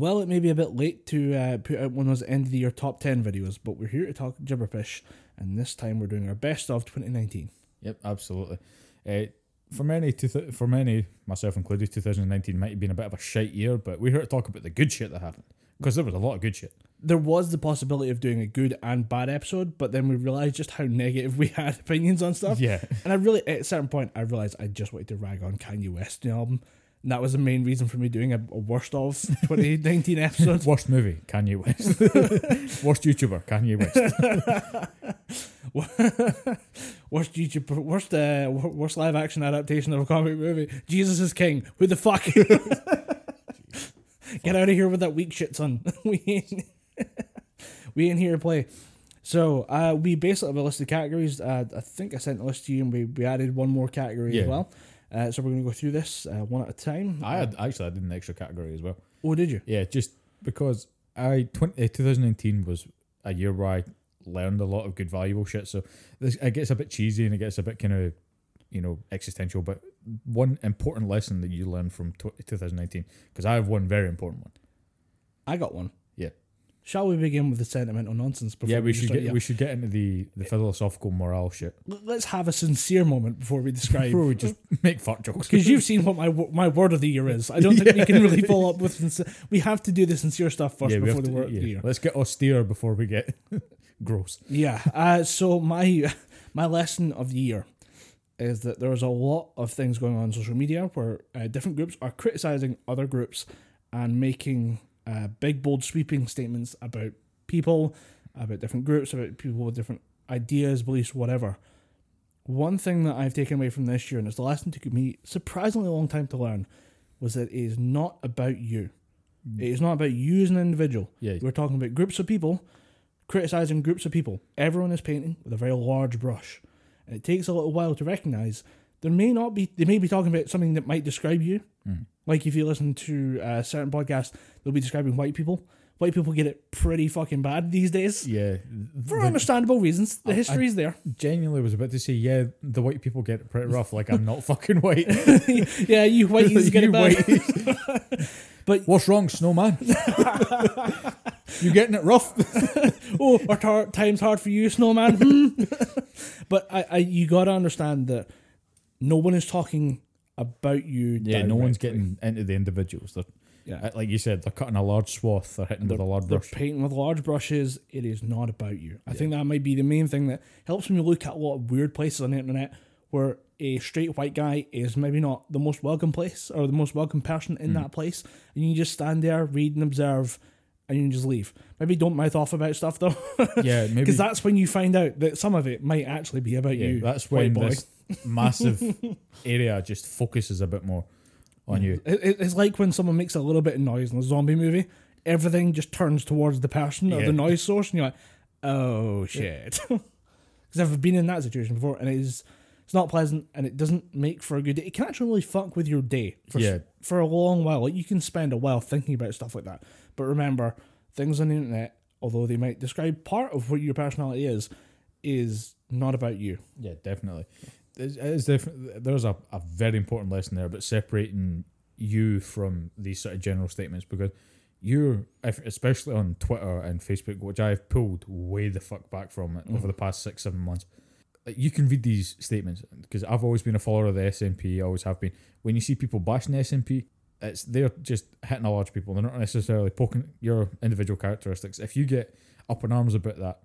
Well, it may be a bit late to uh, put out one of those end of the year top 10 videos, but we're here to talk Gibberpish, and this time we're doing our best of 2019. Yep, absolutely. Uh, for many, two for many, myself included, 2019 might have been a bit of a shite year, but we're here to talk about the good shit that happened because there was a lot of good shit. There was the possibility of doing a good and bad episode, but then we realized just how negative we had opinions on stuff. Yeah, And I really, at a certain point, I realized I just wanted to rag on Kanye West album. And that was the main reason for me doing a, a worst of 2019 episode. worst movie, Kanye West. worst YouTuber, Kanye West. worst YouTube, worst, uh, worst live action adaptation of a comic movie. Jesus is King. Who the fuck? Get out of here with that weak shit, son. we ain't, we ain't here to play. So uh, we basically have a list of categories. Uh, I think I sent a list to you, and we, we added one more category as Yeah. well. Uh, so we're going to go through this uh, one at a time. I had actually I did an extra category as well. oh, did you? Yeah, just because I 20, uh, 2019 was a year where I learned a lot of good valuable shit. So this it gets a bit cheesy and it gets a bit kind of you know existential. But one important lesson that you learned from tw 2019 because I have one very important one. I got one. Yeah. Shall we begin with the sentimental nonsense? Before Yeah, we just should get yeah. we should get into the the philosophical morale shit Let's have a sincere moment before we describe. before we just make fuck jokes. Because you've seen what my my word of the year is. I don't think we can really follow up with. Sincer- we have to do the sincere stuff first yeah, before the to, word of the year. Let's get austere before we get gross. Yeah. Uh, so my my lesson of the year is that there is a lot of things going on on social media where uh, different groups are criticizing other groups and making uh, big, bold, sweeping statements about people, about different groups, about people with different ideas, beliefs, whatever. One thing that I've taken away from this year, and it's the lesson that took me surprisingly a long time to learn, was that it is not about you. It is not about you as an individual. Yeah. We're talking about groups of people criticizing groups of people. Everyone is painting with a very large brush. And it takes a little while to recognize there may not be, they may be talking about something that might describe you. Like if you listen to a certain podcast, they'll be describing white people. White people get it pretty fucking bad these days. Yeah, For the- understandable reasons. The history's there. genuinely was about to say, yeah, the white people get it pretty rough. Like I'm not fucking white. yeah, you whiteys get it bad. But- what's wrong, snowman? you getting it rough? oh, our tar- time's hard for you, snowman. Hmm. but I, I, you gotta understand that no one is talking about you. Yeah, no one's directly. getting into the individuals. They're, Yeah. uh, like you said, they're cutting a large swath. They're hitting with a large They're painting with large brushes. It is not about you. I think that might be the main thing that helps me look at a lot of weird places on the internet where a straight white guy is maybe not the most welcome place or the most welcome person in Hmm. that place. And you just stand there, read and observe, and you just leave. Maybe don't mouth off about stuff though. Yeah, maybe. Because that's when you find out that some of it might actually be about yeah, you. that's when boy. this massive area just focuses a bit more on you. It, it- it's like when someone makes a little bit of noise in a zombie movie, everything just turns towards the person or Yeah. the noise source, and you're like, oh shit. Because I've been in that situation before, and it is it's not pleasant, and it doesn't make for a good day. It can actually really fuck with your day for s- Yeah. for a long while. Like you can spend a while thinking about stuff like that, but remember, things on the internet, although they might describe part of what your personality is, is not about you. Yeah, definitely. There's, it is different. There's a, a very important lesson there about separating you from these sort of general statements because you're, if, especially on Twitter and Facebook, which I've pulled way the fuck back from it over mm. the past six, seven months. like, You can read these statements because I've always been a follower of the SNP, always have been. When you see people bashing the SNP, it's they're just hitting a of people. They're not necessarily poking your individual characteristics. If you get up in arms about that,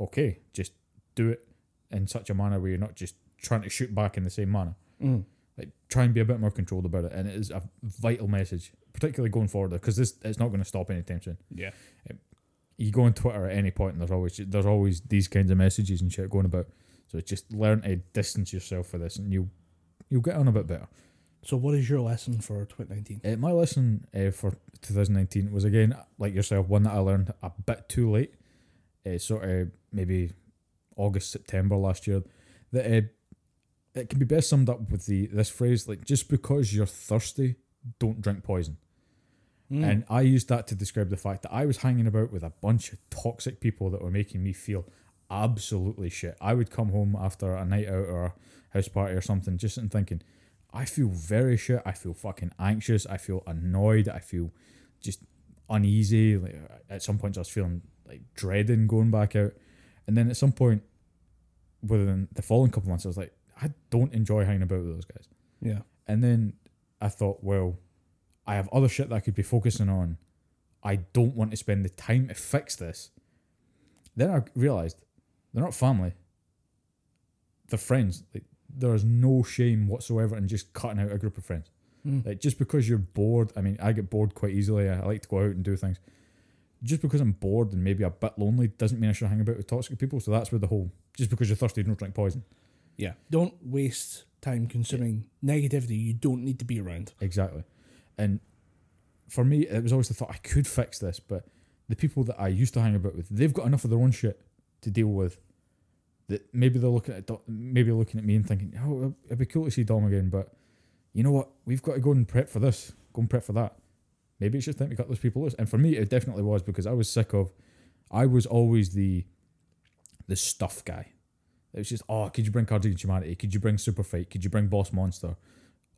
okay, just do it in such a manner where you're not just trying to shoot back in the same manner. Mm. Like try and be a bit more controlled about it, and it is a vital message, particularly going forward, because this it's not going to stop anytime soon. Yeah. You go on Twitter at any point, and there's always there's always these kinds of messages and shit going about. So just learn to distance yourself for this, and you'll you'll get on a bit better. So, what is your lesson for 2019? Uh, my lesson uh, for 2019 was again, like yourself, one that I learned a bit too late. Uh, sort of maybe August, September last year. That uh, it can be best summed up with the this phrase like just because you're thirsty, don't drink poison. Mm. And I used that to describe the fact that I was hanging about with a bunch of toxic people that were making me feel absolutely shit. I would come home after a night out or a house party or something, just and thinking, I feel very shit. I feel fucking anxious. I feel annoyed. I feel just uneasy. Like at some points, I was feeling like dreading going back out, and then at some point, within the following couple months, I was like, I don't enjoy hanging about with those guys. Yeah. And then I thought, well, I have other shit that I could be focusing on. I don't want to spend the time to fix this. Then I realized they're not family. They're friends. Like there is no shame whatsoever in just cutting out a group of friends. Mm. Like just because you're bored, I mean, I get bored quite easily. I like to go out and do things. Just because I'm bored and maybe a bit lonely doesn't mean I should hang about with toxic people. So that's where the whole just because you're thirsty, don't drink poison. Yeah. Don't waste time consuming negativity you don't need to be around. Exactly. And for me, it was always the thought I could fix this, but the people that I used to hang about with, they've got enough of their own shit to deal with. That maybe they're looking at maybe looking at me and thinking, "Oh, it'd be cool to see Dom again," but you know what? We've got to go and prep for this, go and prep for that. Maybe it's just time to cut those people loose. And for me, it definitely was because I was sick of. I was always the, the stuff guy. It was just, oh, could you bring Cards Against Humanity? Could you bring Super Fight? Could you bring Boss Monster?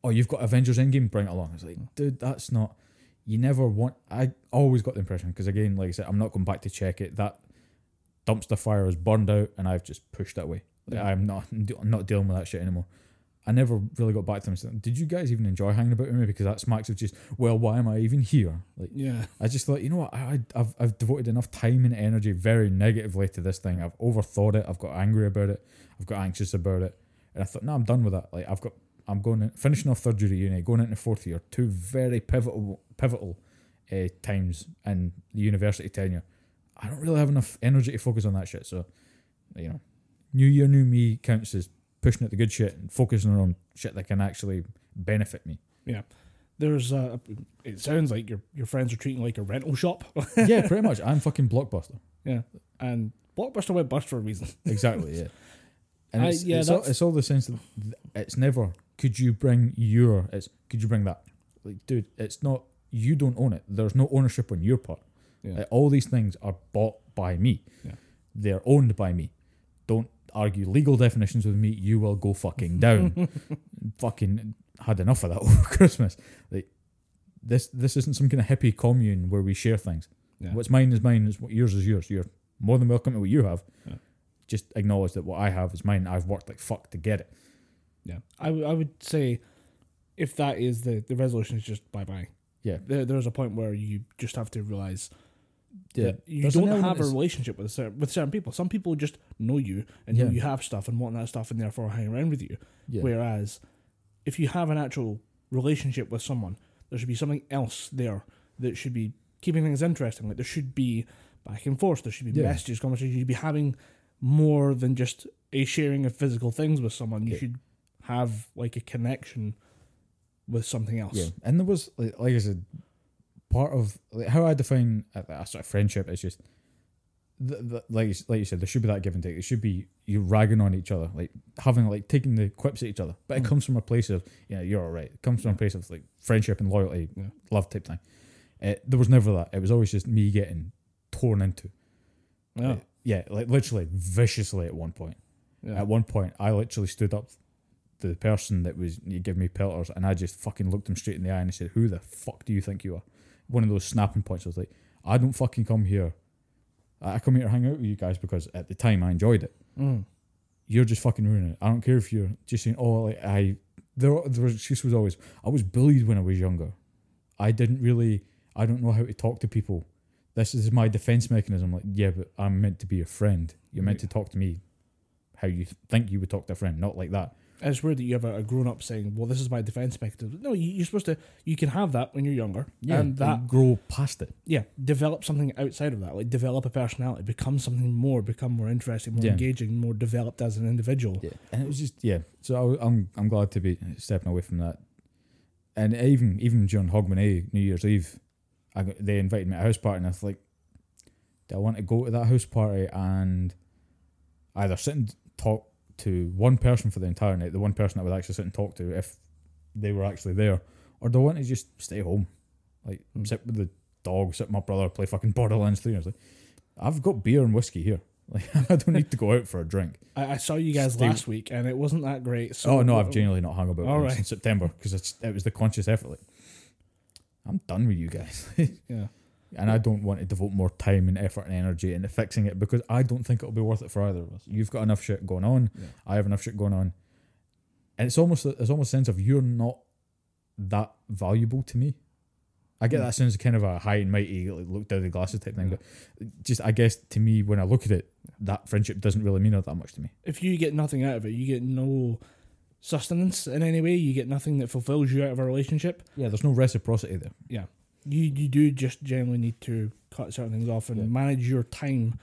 Oh, you've got Avengers Endgame, bring it along. It's like, dude, that's not. You never want. I always got the impression because again, like I said, I'm not going back to check it. That dumpster fire is burned out, and I've just pushed it away. Like, Yeah. I'm not. I'm not dealing with that shit anymore. I never really got back to them. and said, Did you guys even enjoy hanging about with me? Because that smacks of just, well, why am I even here? Like, Yeah. I just thought, you know what, I, I've, I've devoted enough time and energy very negatively to this thing. I've overthought it. I've got angry about it. I've got anxious about it. And I thought, no, I'm done with that. Like, I've got, I'm going, in, finishing off third year uni, going into fourth year, two very pivotal, pivotal uh, times in the university tenure. I don't really have enough energy to focus on that shit. So, you know, new year, new me counts as pushing at the good shit and focusing on shit that can actually benefit me. Yeah. There's uh it sounds like your your friends are treating you like a rental shop. yeah, pretty much. I'm fucking blockbuster. Yeah, and Blockbuster went bust for a reason. Exactly, yeah. And I- it's, yeah, it's, all, it's all the sense that it's never, could you bring your, it's, could you bring that? Like, dude, it's not, you don't own it. There's no ownership on your part. Yeah. Like, all these things are bought by me. Yeah. They're owned by me. Don't argue legal definitions with me. You will go fucking down. fucking had enough of that over Christmas. Like, this this isn't some kind of hippie commune where we share things. Yeah. What's mine is mine. Is what yours is yours. You're more than welcome to what you have. Yeah. Just acknowledge that what I have is mine. I've worked like fuck to get it. Yeah, I, w- I would say if that is the the resolution is just bye bye. Yeah. There, there's a point where you just have to realize Yeah, you don't have a relationship with certain, with certain people. Some people just know you and know you have stuff and want that stuff and therefore hang around with you. Yeah, Whereas if you have an actual relationship with someone, there should be something else there that should be keeping things interesting. Like there should be back and forth. There should be Yeah. messages, conversations. You should be having more than just a sharing of physical things with someone. You Yeah. should have like a connection with something else. yeah. And there was like, like I said, part of like, how I define a, a sort of friendship is just. The, the, like you- like you said, there should be that give and take. It should be you ragging on each other, like having like taking the quips at each other. But it Mm. comes from a place of yeah, you're all right. It comes from a place of like friendship and loyalty, Yeah. love type thing. Uh, there was never that. It was always just me getting torn into. Yeah. Uh, yeah, like literally viciously at one point. yeah. At one point, I literally stood up to the person that was giving me pelters, and I just fucking looked him straight in the eye and I said, "Who the fuck do you think you are?" One of those snapping points. I was like, "I don't fucking come here. I come here to hang out with you guys because at the time I enjoyed it. Mm. You're just fucking ruining it. I don't care if you're just saying, oh, like I." There, was excuse was always, "I was bullied when I was younger. I didn't really. I don't know how to talk to people." This is my defense mechanism. Like, yeah, but I'm meant to be a friend. You're meant Yeah. to talk to me how you think you would talk to a friend, not like that. It's weird that you have a, grown up saying, "Well, this is my defense mechanism." No, you, you're supposed to. You can have that when you're younger, yeah, and that grow past it. yeah, develop something outside of that. Like develop a personality, become something more, become more interesting, more Yeah. engaging, more developed as an individual. Yeah, and it was just yeah. So I, I'm I'm glad to be stepping away from that. And even even during Hogmanay New Year's Eve, I got, they invited me to a house party, and I was like, do I want to go to that house party and either sit and talk to one person for the entire night, the one person I would actually sit and talk to if they were actually there, or do I want to just stay home, like Mm. sit with the dog, sit with my brother, play fucking Borderlands 3? I was like, I've got beer and whiskey here. Like I don't need to go out for a drink. I, I saw you guys Stay- last week and it wasn't that great. So oh no, I've genuinely not hung about All right. in September because it was the conscious effort. Like, I'm done with you guys, Yeah. And I don't want to devote more time and effort and energy into fixing it because I don't think it'll be worth it for either of us. You've got enough shit going on. Yeah. I have enough shit going on, and it's almost it's almost a sense of you're not that valuable to me. I get Hmm. that sounds kind of a high and mighty, like look down the glasses type thing, Yeah. but just I guess to me when I look at it, that friendship doesn't really mean that much to me. If you get nothing out of it, you get no sustenance in any way. You get nothing that fulfills you out of a relationship. Yeah, there's no reciprocity there. Yeah. You you do just generally need to cut certain things off and Yeah. manage your time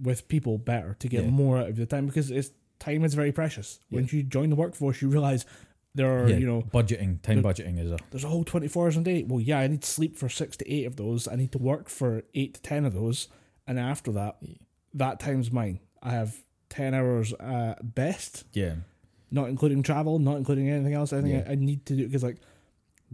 with people better to get Yeah. more out of your time because it's time is very precious. Yeah. Once you join the workforce, you realize there are you know budgeting, time the- budgeting is a there's a whole 24 hours a day. Well, yeah, I need sleep for six to eight of those. I need to work for eight to 10 of those. And after that, that time's mine. I have 10 hours at best, yeah. not including travel, not including anything else. I think. I, I need to do because, like,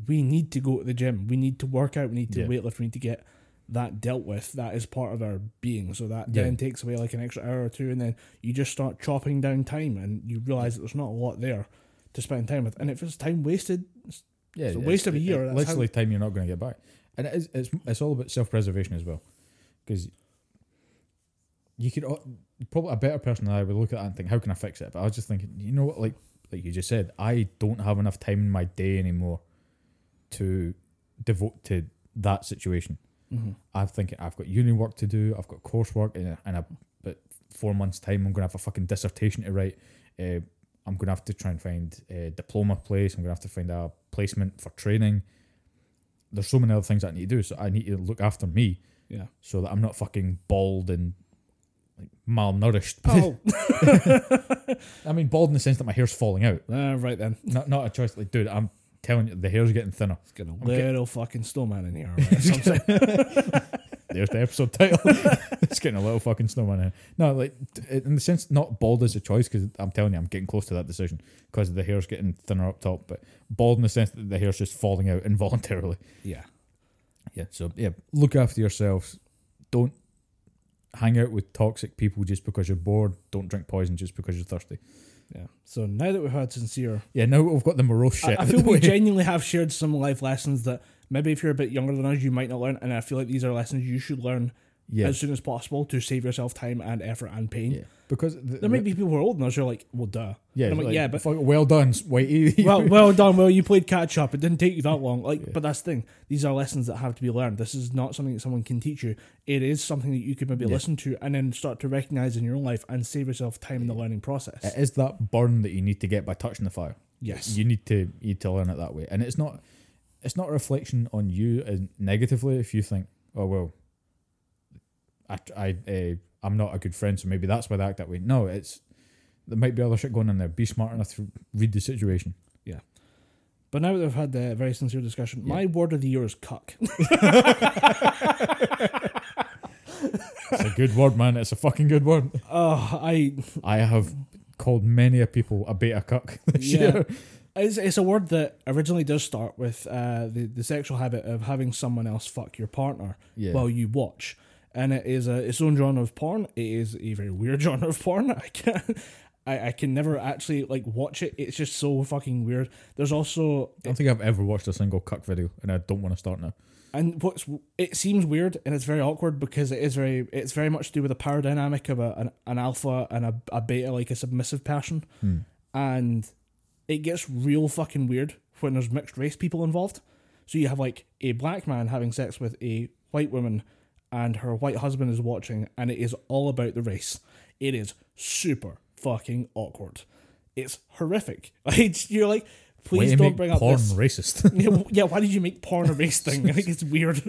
we need to go to the gym. We need to work out. We need to Yeah. weightlift. We need to get that dealt with. That is part of our being. So that Yeah. then takes away like an extra hour or two. And then you just start chopping down time and you realize that there's not a lot there to spend time with. And if it's time wasted, Yeah, It's a it's- waste of a year, it- that's literally time you're not going to get back, and it is, it's it's all about self preservation as well, because you could probably a better person than I would look at that and think, how can I fix it? But I was just thinking, you know what, like like you just said, I don't have enough time in my day anymore to devote to that situation. mm-hmm. I'm thinking I've got uni work to do, I've got coursework in a, in a but four months time I'm gonna have a fucking dissertation to write. Uh, I'm gonna have to try and find a diploma place. I'm gonna have to find a placement for training. There's so many other things I need to do, so I need to look after me yeah. so that I'm not fucking bald and like malnourished. Oh, I mean bald in the sense that my hair's falling out. uh, right then. Not not a choice. Like, dude, I'm telling you, the hair's getting thinner. It's getting a Okay. little fucking snowman in here. Right? I'm There's the episode title. it's getting a little fucking snowman in. No, like in the sense, not bald as a choice because I'm telling you, I'm getting close to that decision because the hair's getting thinner up top. But bald in the sense that the hair's just falling out involuntarily. yeah. Yeah. So yeah, look after yourselves. Don't hang out with toxic people just because you're bored. Don't drink poison just because you're thirsty. Yeah. So now that we've had sincere, Yeah. Now we've got the morose shit. I out feel we genuinely have shared some life lessons that maybe if you're a bit younger than us, you might not learn. And I feel like these are lessons you should learn yeah. as soon as possible to save yourself time and effort and pain. yeah. Because the, There might be people who are older than us who are like, well, duh. yeah, And I'm like, like, yeah, but fuck, well done, Whitey. well, well done. Well, you played catch up. It didn't take you that long. Like, Yeah. but that's the thing. These are lessons that have to be learned. This is not something that someone can teach you. It is something that you could maybe Yeah. listen to and then start to recognize in your own life and save yourself time in the learning process. it is that burn that you need to get by touching the fire. yes. you need to you need to learn it that way and it's not it's not a reflection on you as negatively if you think oh well i i uh, i'm not a good friend so maybe that's why they act that way no it's there might be other shit going on there be smart enough to read the situation Yeah. But now that we've had the very sincere discussion, Yeah. my word of the year is cuck. it's a good word man it's a fucking good word Oh, I i have called many a people a beta cuck this Yeah. year it's, it's a word that originally does start with uh, the the sexual habit of having someone else fuck your partner yeah while you watch, and it is a its own genre of porn. It is a very weird genre of porn. I can I, I can never actually like watch it. It's just so fucking weird. There's also i don't think i've ever watched a single cuck video and i don't want to start now and what's it seems weird and it's very awkward because it is very it's very much to do with the power dynamic of a an, an alpha and a, a beta like a submissive person Hmm. and it gets real fucking weird when there's mixed race people involved so you have like a black man having sex with a white woman and her white husband is watching and it is all about the race it is super fucking awkward it's horrific like you're like please don't bring up porn this racist yeah, yeah, why did you make porn a race thing? I think it's weird.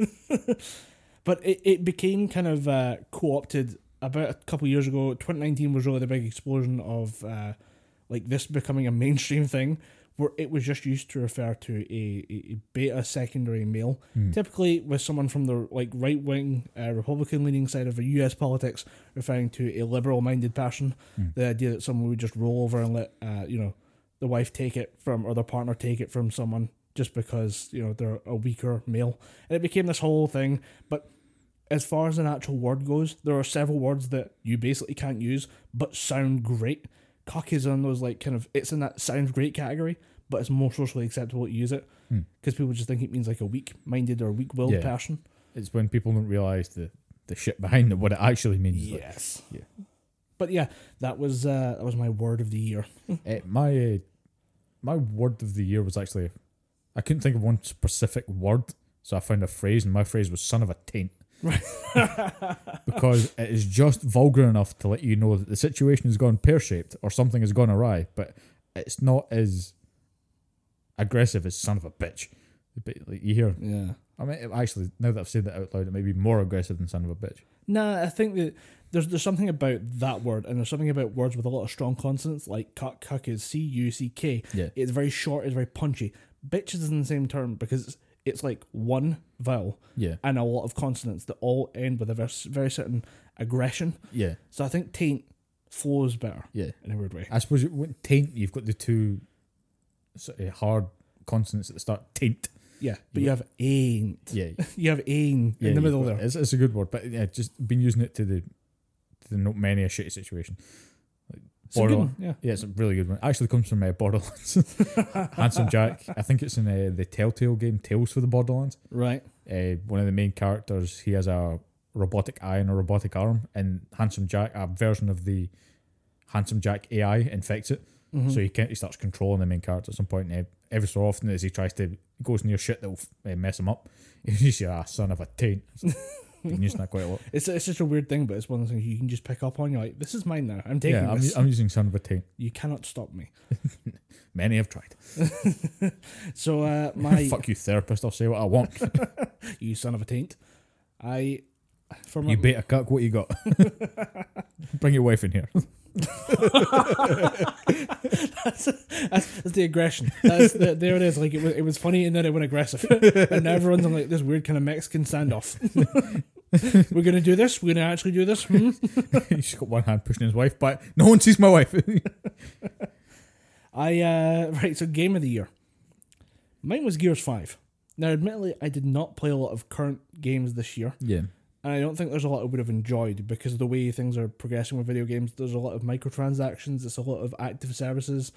but it, it became kind of uh, co opted about a couple years ago. 2019 was really the big explosion of uh, like this becoming a mainstream thing where it was just used to refer to a, a, beta secondary male, Hmm. typically with someone from the like right wing uh, Republican leaning side of US politics, referring to a liberal minded person. Hmm. The idea that someone would just roll over and let uh, you know the wife take it from or the partner take it from someone just because you know they're a weaker male and it became this whole thing but as far as an actual word goes, there are several words that you basically can't use but sound great. Cuck is on those like kind of it's in that sounds great category, but it's more socially acceptable to use it Hmm. because people just think it means like a weak-minded or weak-willed Yeah. person. It's when people don't realize the the shit behind it, what it actually means. Like, Yes. Yeah. But yeah, that was uh, that was my word of the year. eh, my uh, my word of the year was actually I couldn't think of one specific word, so I found a phrase, and my phrase was "son of a taint." because it is just vulgar enough to let you know that the situation has gone pear shaped or something has gone awry, but it's not as aggressive as "son of a bitch." But like you hear, Yeah. I mean, it- actually, now that I've said that out loud, it may be more aggressive than "son of a bitch." Nah, I think that there's there's something about that word, and there's something about words with a lot of strong consonants, like cuck. Cuck is C U C K. Yeah. It's very short. It's very punchy. Bitch is in the same term because it's, like one vowel Yeah, and a lot of consonants that all end with a very, very certain aggression. yeah, So I think taint flows better yeah. in a weird way. I suppose it, when taint, you've got the two sort of uh, hard consonants at the start. Taint. Yeah, but you have ain't. Yeah, You have ain yeah, in the middle got- there. It's, it's a good word, but yeah, just been using it to the to the not many a shitty situation. Good one, yeah. Yeah, it's a really good one. Actually, comes from uh, Borderlands. Handsome Jack. I think it's in uh, the Telltale game Tales for the Borderlands. Right. Uh, one of the main characters, he has a robotic eye and a robotic arm, and Handsome Jack, a version of the Handsome Jack AI, infects it. Mhm. So he can't. He starts controlling the main character at some point. And uh, every so often, as he tries to goes near shit that will uh, mess him up, he's just ah son of a taint. Been using that quite a lot. It's it's such a weird thing, but it's one of those things you can just pick up on. You're like, this is mine now. I'm taking Yeah, I'm, this. I'm using son of a taint. you cannot stop me. Many have tried. So uh, my Fuck you, therapist. I'll say what I want. you son of a taint. I for my you beta cuck. What you got? Bring your wife in here. That's, that's the aggression. That's the, there it is. Like it was, it was funny and then it went aggressive, and now everyone's on like this weird kind of Mexican standoff. We're gonna do this. We're gonna actually do this. Hmm? He's got one hand pushing his wife but No one sees my wife. I uh right. So game of the year. Mine was Gears Five. Now, admittedly, I did not play a lot of current games this year. yeah. And I don't think there's a lot I would have enjoyed because of the way things are progressing with video games. There's a lot of microtransactions. It's a lot of active services.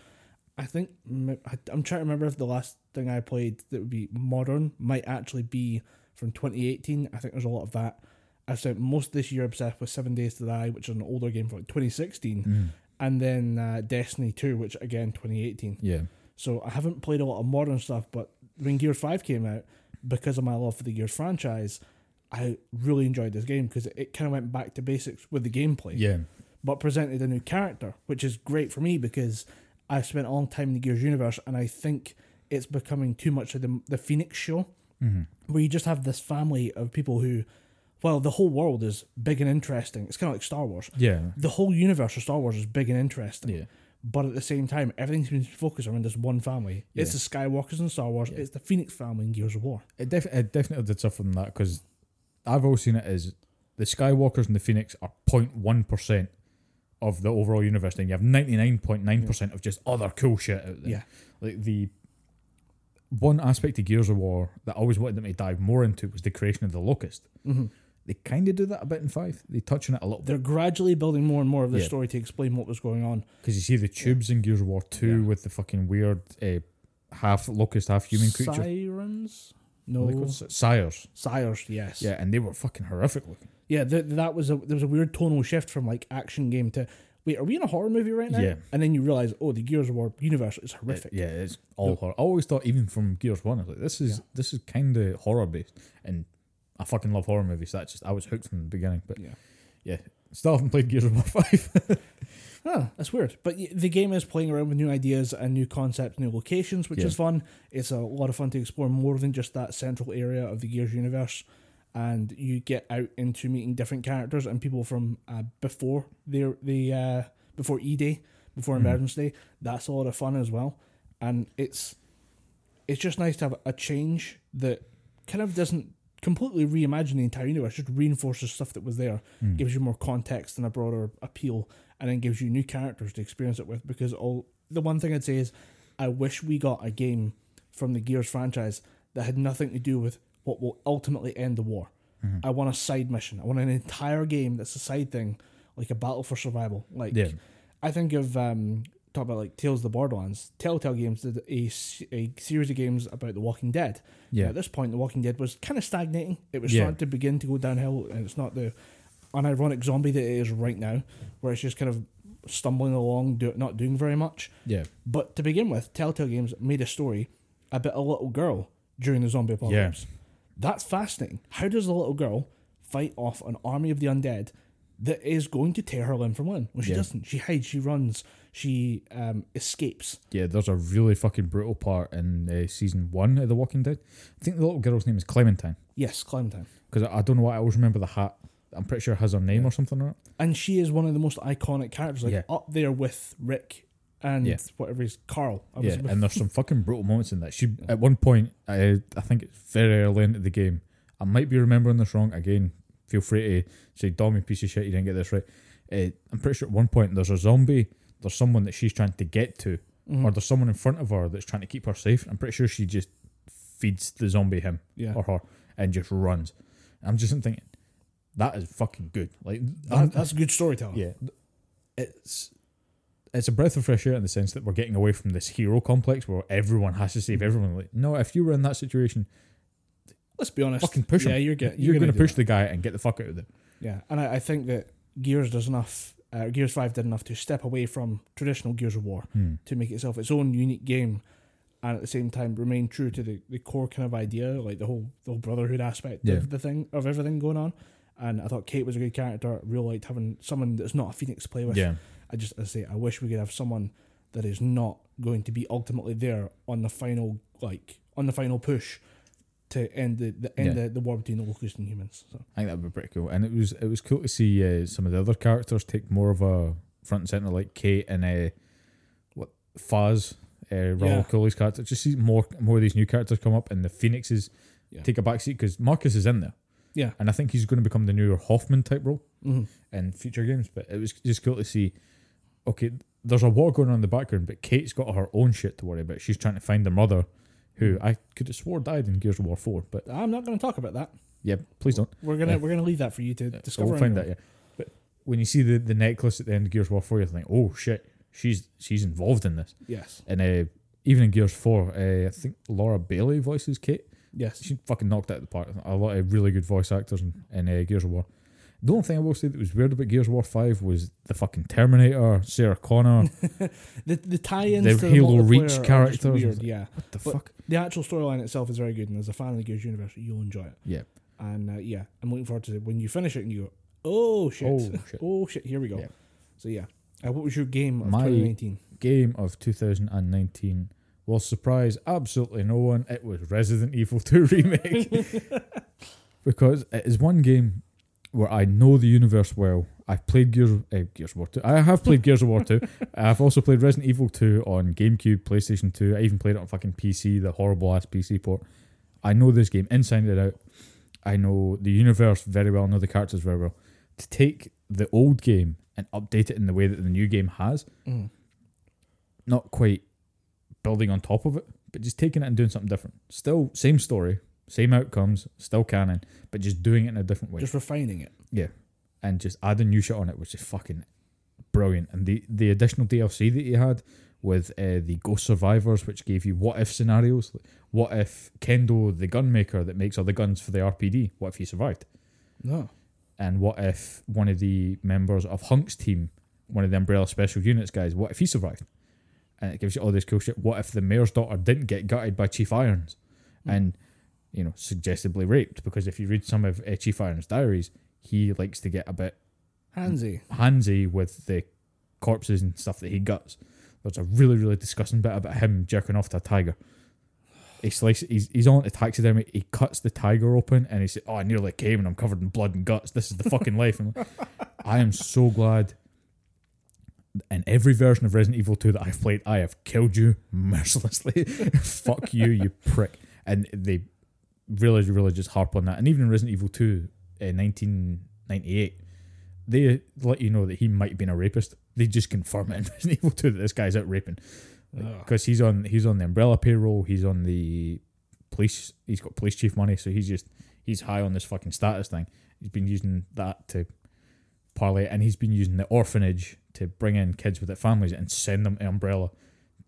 I think I'm trying to remember if the last thing I played that would be modern might actually be from 2018. I think there's a lot of that. I've spent most of this year obsessed with Seven Days to Die, which is an older game from like 2016, Mm. and then uh, Destiny 2, which again 2018. Yeah. So I haven't played a lot of modern stuff, but when Gears 5 came out, because of my love for the Gears franchise, I really enjoyed this game because it, kind of went back to basics with the gameplay, Yeah. but presented a new character, which is great for me because I've spent a long time in the Gears universe and I think it's becoming too much of the, the Fenix show, Mm-hmm. where you just have this family of people who, well, the whole world is big and interesting. It's kind of like Star Wars. Yeah. The whole universe of Star Wars is big and interesting Yeah. but at the same time, everything seems to focus around this one family. It's the Skywalkers in Star Wars. Yeah. It's the Fenix family in Gears of War. It, def- it definitely did suffer from that because I've always seen it as the Skywalkers and the Fenix are 0.1% of the overall universe. and you have 99.9% of just other cool shit out there. Yeah. Like the one aspect of Gears of War that I always wanted them to dive more into was the creation of the Locust. Mm-hmm. They kind of do that a bit in 5. They touch on it a little. They're gradually building more and more of the Yeah. story to explain what was going on. Because you see the tubes in Gears of War 2 Yeah. with the fucking weird uh, half locust, half human creature. Sirens? What are they No. called? Sires. Sires, yes. Yeah, and they were fucking horrific looking. Yeah, th- that was a there was a weird tonal shift from like action game to wait, are we in a horror movie right now? Yeah. And then you realize, oh, the Gears of War universe is horrific. It- yeah, it's all No. horror. I always thought, even from Gears One, I was like, this is Yeah. this is kind of horror based, and I fucking love horror movies. So that's just I was hooked from the beginning. But Yeah. yeah, still haven't played Gears of War Five. Huh, that's weird. But the game is playing around with new ideas and new concepts, new locations, which Yeah. is fun. It's a lot of fun to explore more than just that central area of the Gears universe. And you get out into meeting different characters and people from uh, before their the uh, before E Day, before. Emergence Day. That's a lot of fun as well. And it's it's just nice to have a change that kind of doesn't completely reimagine the entire universe, just reinforces stuff that was there Mm. gives you more context and a broader appeal, and then gives you new characters to experience it with. Because all the one thing I'd say is, I wish we got a game from the Gears franchise that had nothing to do with what will ultimately end the war. Mm-hmm. I want a side mission. I want an entire game that's a side thing, like a battle for survival. Like Yeah. I think of um, talk about like Tales of the Borderlands. Telltale Games did a, a series of games about The Walking Dead. Yeah. At this point, The Walking Dead was kind of stagnating. It was Yeah. starting to begin to go downhill, and it's not the unironic zombie that it is right now, where it's just kind of stumbling along, do, not doing very much. Yeah. But to begin with, Telltale Games made a story about a little girl during the zombie apocalypse. Yeah. That's fascinating. How does a little girl fight off an army of the undead that is going to tear her limb from limb? Well, she Yeah. doesn't. She hides, she runs, she um, escapes. Yeah, there's a really fucking brutal part in uh, season one of The Walking Dead. I think the little girl's name is Clementine. Yes, Clementine. Because I, I don't know why I always remember the hat. I'm pretty sure it has her name or something on it. And she is one of the most iconic characters, like Yeah. up there with Rick and Yeah. whatever he's Carl. I Yeah, and there's some fucking brutal moments in that. She at one point, I I think it's very early into the game. I might be remembering this wrong. Again, feel free to say, "Dom, you piece of shit, you didn't get this right." Uh, I'm pretty sure at one point there's a zombie. There's someone that she's trying to get to, Mhm. or there's someone in front of her that's trying to keep her safe. I'm pretty sure she just feeds the zombie him yeah. or her and just runs. I'm just thinking that is fucking good. Like That, that's good storytelling. yeah, it's it's a breath of fresh air in the sense that we're getting away from this hero complex where everyone has to save everyone. Like, no, if you were in that situation, Let's be honest. fucking push him. Yeah, you're, get, you're, you're going to push that. the guy and get the fuck out of there. Yeah, and I, I think that Gears does enough. Uh, Gears Five did enough to step away from traditional Gears of War Hmm. to make itself its own unique game, and at the same time remain true to the, the core kind of idea, like the whole the whole brotherhood aspect Yeah. of the thing of everything going on. And I thought Kait was a good character. I really liked having someone that's not a Fenix to play with. Yeah, I just I say I wish we could have someone that is not going to be ultimately there on the final like on the final push to end the, the end Yeah. the, the war between the locusts and humans. So I think that would be pretty cool. And it was it was cool to see uh, some of the other characters take more of a front and center, like Kait and uh, what Fahz, uh, Raul Yeah. Cooley's character. Just see more more of these new characters come up, and the Fenixes Yeah. take a backseat because Marcus is in there, yeah, and I think he's going to become the new Hoffman type role. hmm in future games. But it was just cool to see. Okay, there's a war going on in the background, but Kait's got her own shit to worry about. She's trying to find her mother, who I could have swore died in Gears of War Four. But I'm not going to talk about that. yeah, please don't. We're gonna Yeah. we're gonna leave that for you to discover. we'll find that. Yeah, but when you see the, the necklace at the end of Gears of War Four, you think, oh shit, she's she's involved in this. Yes, And uh, even in Gears Four, uh, I think Laura Bailey voices Kait. yes. She fucking knocked it out of the park. A lot of really good voice actors in, in uh, Gears of War. The only thing I will say that was weird about Gears of War 5 was the fucking Terminator, Sarah Connor. The the tie-ins The to Halo the Reach are just characters. weird. Yeah, what the But- fuck? the actual storyline itself is very good, and as a fan of the Gears universe, you'll enjoy it. Yeah. And uh, yeah, I'm looking forward to it when you finish it and you go, oh shit, Oh, shit. oh shit, here we go. Yeah. So yeah, uh, what was your game of My- 2019? Game of 2019 will surprise absolutely no one. It was Resident Evil 2 Remake. because it is one game where I know the universe well. I've played Gears, uh, Gears of War 2. I have played Gears of War 2. I've also played Resident Evil 2 on GameCube, PlayStation 2. I even played it on fucking PC, the horrible ass PC port. I know this game inside and out. I know the universe very well, I know the characters very well. To take the old game and update it in the way that the new game has, Mm. not quite building on top of it, but just taking it and doing something different. Still same story, same outcomes, still canon, but just doing it in a different way. Just refining it. yeah. And just adding new shit on it which is fucking brilliant. And the, the additional DLC that you had with uh, the Ghost Survivors, which gave you what if scenarios. What if Kendo, the gun maker that makes all the guns for the RPD, what if he survived? No. And what if one of the members of Hunk's team, one of the Umbrella Special Units guys, what if he survived? And it gives you all this cool shit. What if the mayor's daughter didn't get gutted by Chief Irons and, you know, suggestively raped? Because if you read some of Chief Irons' diaries, he likes to get a bit Handsy. handsy with the corpses and stuff that he guts. There's a really, really disgusting bit about him jerking off to a tiger. He slices, he's, he's on to taxidermy, he cuts the tiger open and he says, Oh, I nearly came and I'm covered in blood and guts. This is the fucking life. And I am so glad in every version of Resident Evil 2 that I've played, I have killed you mercilessly. Fuck you, you prick. And they really, really just harp on that. And even in Resident Evil 2 uh, in 1998, they let you know that he might have been a rapist. They just confirm it in Resident Evil 2 that this guy's out raping. Because he's on he's on the umbrella payroll, he's on the police he's got police chief money, so he's just he's high on this fucking status thing. He's been using that to parlay, and he's been using the orphanage to bring in kids with their families and send them to Umbrella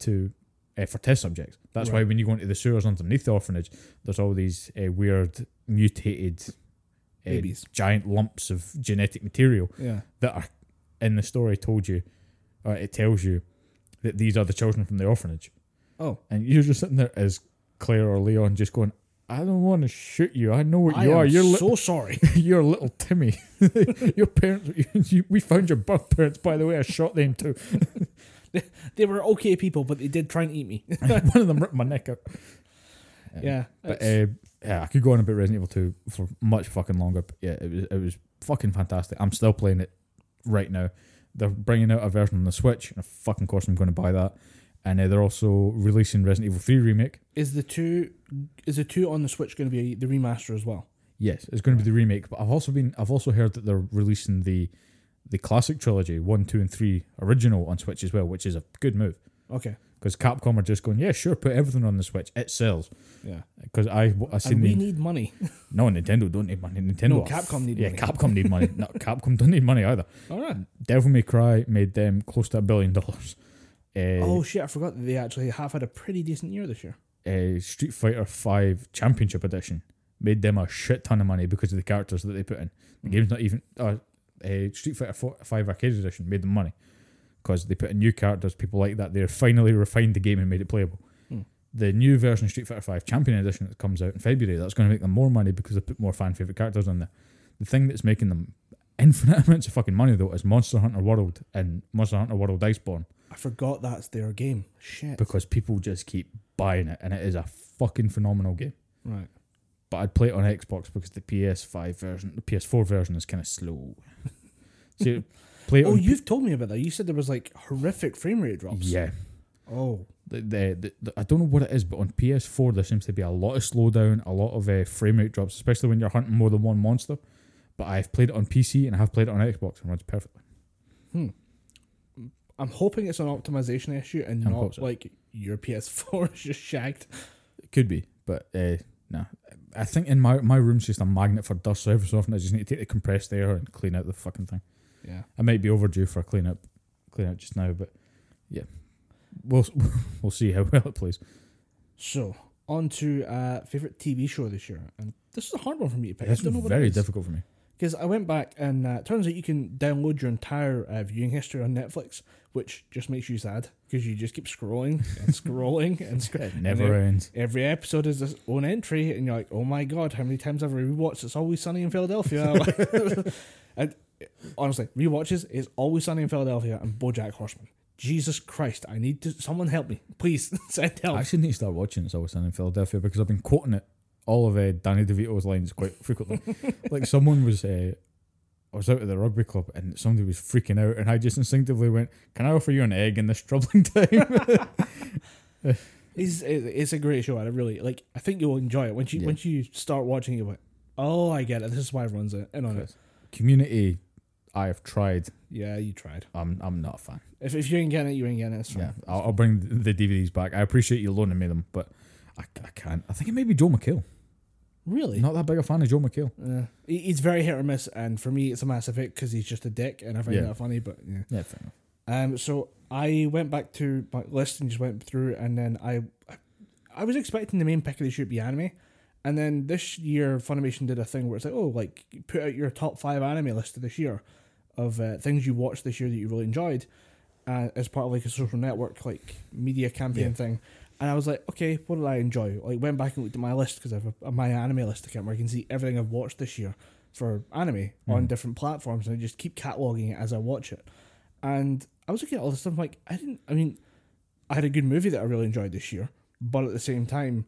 to uh, for test subjects. That's why when you go into the sewers underneath the orphanage, there's all these uh, weird mutated uh, Babies. giant lumps of genetic material Yeah. that are in the story told you, or it tells you that these are the children from the orphanage, Oh, and you're just sitting there as Claire or Leon, just going, "I don't want to shoot you. I know what I you are. You're li- so sorry. you're little Timmy. your parents. You, we found your birth parents. By the way, I shot them too. they were okay people, but they did try and eat me. One of them ripped my neck out. yeah. But uh, yeah, I could go on about Resident Evil 2 for much fucking longer. But yeah, it was it was fucking fantastic. I'm still playing it right now. They're bringing out a version on the Switch, and of fucking course I'm going to buy that. And uh, they're also releasing Resident Evil 3 remake. is the two is the two on the Switch going to be the remaster as well? Yes, it's going to be the remake. But I've also been I've also heard that they're releasing the the classic trilogy one, two, and three original on Switch as well, which is a good move Okay. because Capcom are just going, yeah, sure, put everything on the Switch. It sells. Yeah. Because I I seen And we the need money. no Nintendo don't need money. Nintendo No, Capcom need yeah, money. Capcom need money. No, Capcom don't need money either. All right. Devil May Cry made them close to a billion dollars. Uh, Oh shit! I forgot that they actually have had a pretty decent year this year. uh, Street Fighter Five Championship Edition made them a shit ton of money because of the characters that they put in. The game's not even. Uh, uh, Street Fighter 4, Five Arcade Edition made them money because they put in new characters, people like that. They finally refined the game and made it playable. Hmm. The new version of Street Fighter Five Champion Edition that comes out in February, that's going to make them more money because they put more fan favorite characters on there. The thing that's making them infinite amounts of fucking money though is Monster Hunter World and Monster Hunter World Iceborne I forgot that's their game. Shit. because people just keep buying it and it is a fucking phenomenal game. Right. But I'd play it on Xbox because the PS5 version, the PS4 version is kind of slow. See, play Oh, you've told me about that. You said there was like horrific frame rate drops. yeah. Oh. The, the, the, the- I don't know what it is, but on PS4 there seems to be a lot of slowdown, a lot of uh, frame rate drops, especially when you're hunting more than one monster. But I've played it on PC and I have played it on Xbox and runs perfectly. Hmm. I'm hoping it's an optimization issue and I hope not so. like your PS4 is just shagged. It could be, but uh, no. I think in my my room's just a magnet for dust, so every so often I just need to take the compressed air and clean out the fucking thing. Yeah. I might be overdue for a clean up, clean out just now, but yeah, we'll we'll see how well it plays. So on to uh, favorite TV show this year, and this is a hard one for me to pick. It's I don't know what very difficult for me. because I went back and uh, turns out you can download your entire uh, viewing history on Netflix, which just makes you sad because you just keep scrolling and scrolling and scrolling. It never ends. Every episode is its own entry, and you're like, "Oh my god, how many times have I rewatched It's Always Sunny in Philadelphia?" and honestly, rewatches is Always Sunny in Philadelphia and BoJack Horseman. Jesus Christ, I need to someone help me, please send I help. actually need to start watching It's Always Sunny in Philadelphia because I've been quoting it all of uh, Danny DeVito's lines quite frequently. like someone was, uh, I was out at the rugby club and somebody was freaking out, and I just instinctively went, "Can I offer you an egg in this troubling time?" It's, it's a great show. I really like. I think you'll enjoy it once you Yeah. once you start watching it. Like, oh, I get it. This is why everyone's in on it. Community, I have tried. Yeah, you tried. I'm I'm not a fan. If, if you ain't getting it, you ain't getting it. It's fine. Yeah, I'll, I'll bring the DVDs back. I appreciate you loaning me them, but I, I can't. I think it may be Joel McHale. Really? Not that big a fan of Joel McHale. Uh, he- he's very hit or miss, and for me, it's a massive hit because he's just a dick, and I find Yeah. that funny. But yeah. Yeah, fair enough. Um. So I went back to my list and just went through, and then I, I was expecting the main pick of the show to be anime, and then this year Funimation did a thing where it's like, oh, like put out your top five anime list of this year, of uh, things you watched this year that you really enjoyed, uh, as part of like a social network like media campaign Yeah. thing. And I was like, okay, what did I enjoy? Like went back and looked at my list because I have a, my anime list account where I can see everything I've watched this year for anime on Mhm. different platforms, and I just keep cataloging it as I watch it. And I was looking at all this stuff, like, I didn't. I mean, I had a good movie that I really enjoyed this year, but at the same time,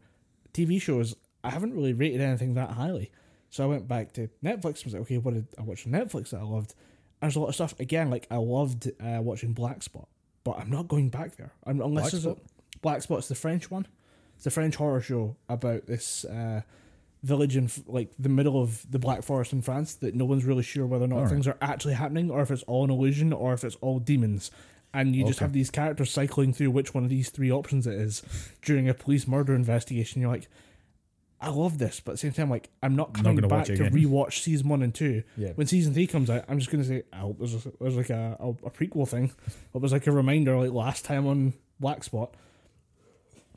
TV shows I haven't really rated anything that highly. So I went back to Netflix and was like, okay, what did I watch on Netflix that I loved? There's a lot of stuff again. Like I loved uh, watching Black Spot, but I'm not going back there I'm, unless Black there's a- Spot? Black Spot's the French one. It's a French horror show about this uh, village in like the middle of the Black Forest in France that no one's really sure whether or not Alright. things are actually happening or if it's all an illusion or if it's all demons. And you just have these characters cycling through which one of these three options it is during a police murder investigation. You're like, I love this, but at the same time, like I'm not Not coming gonna back to rewatch season one and two. Yeah. When season three comes out, I'm just gonna say, I hope there's, a, there's like a, a, a prequel thing. It was like a reminder, like last time on Black Spot.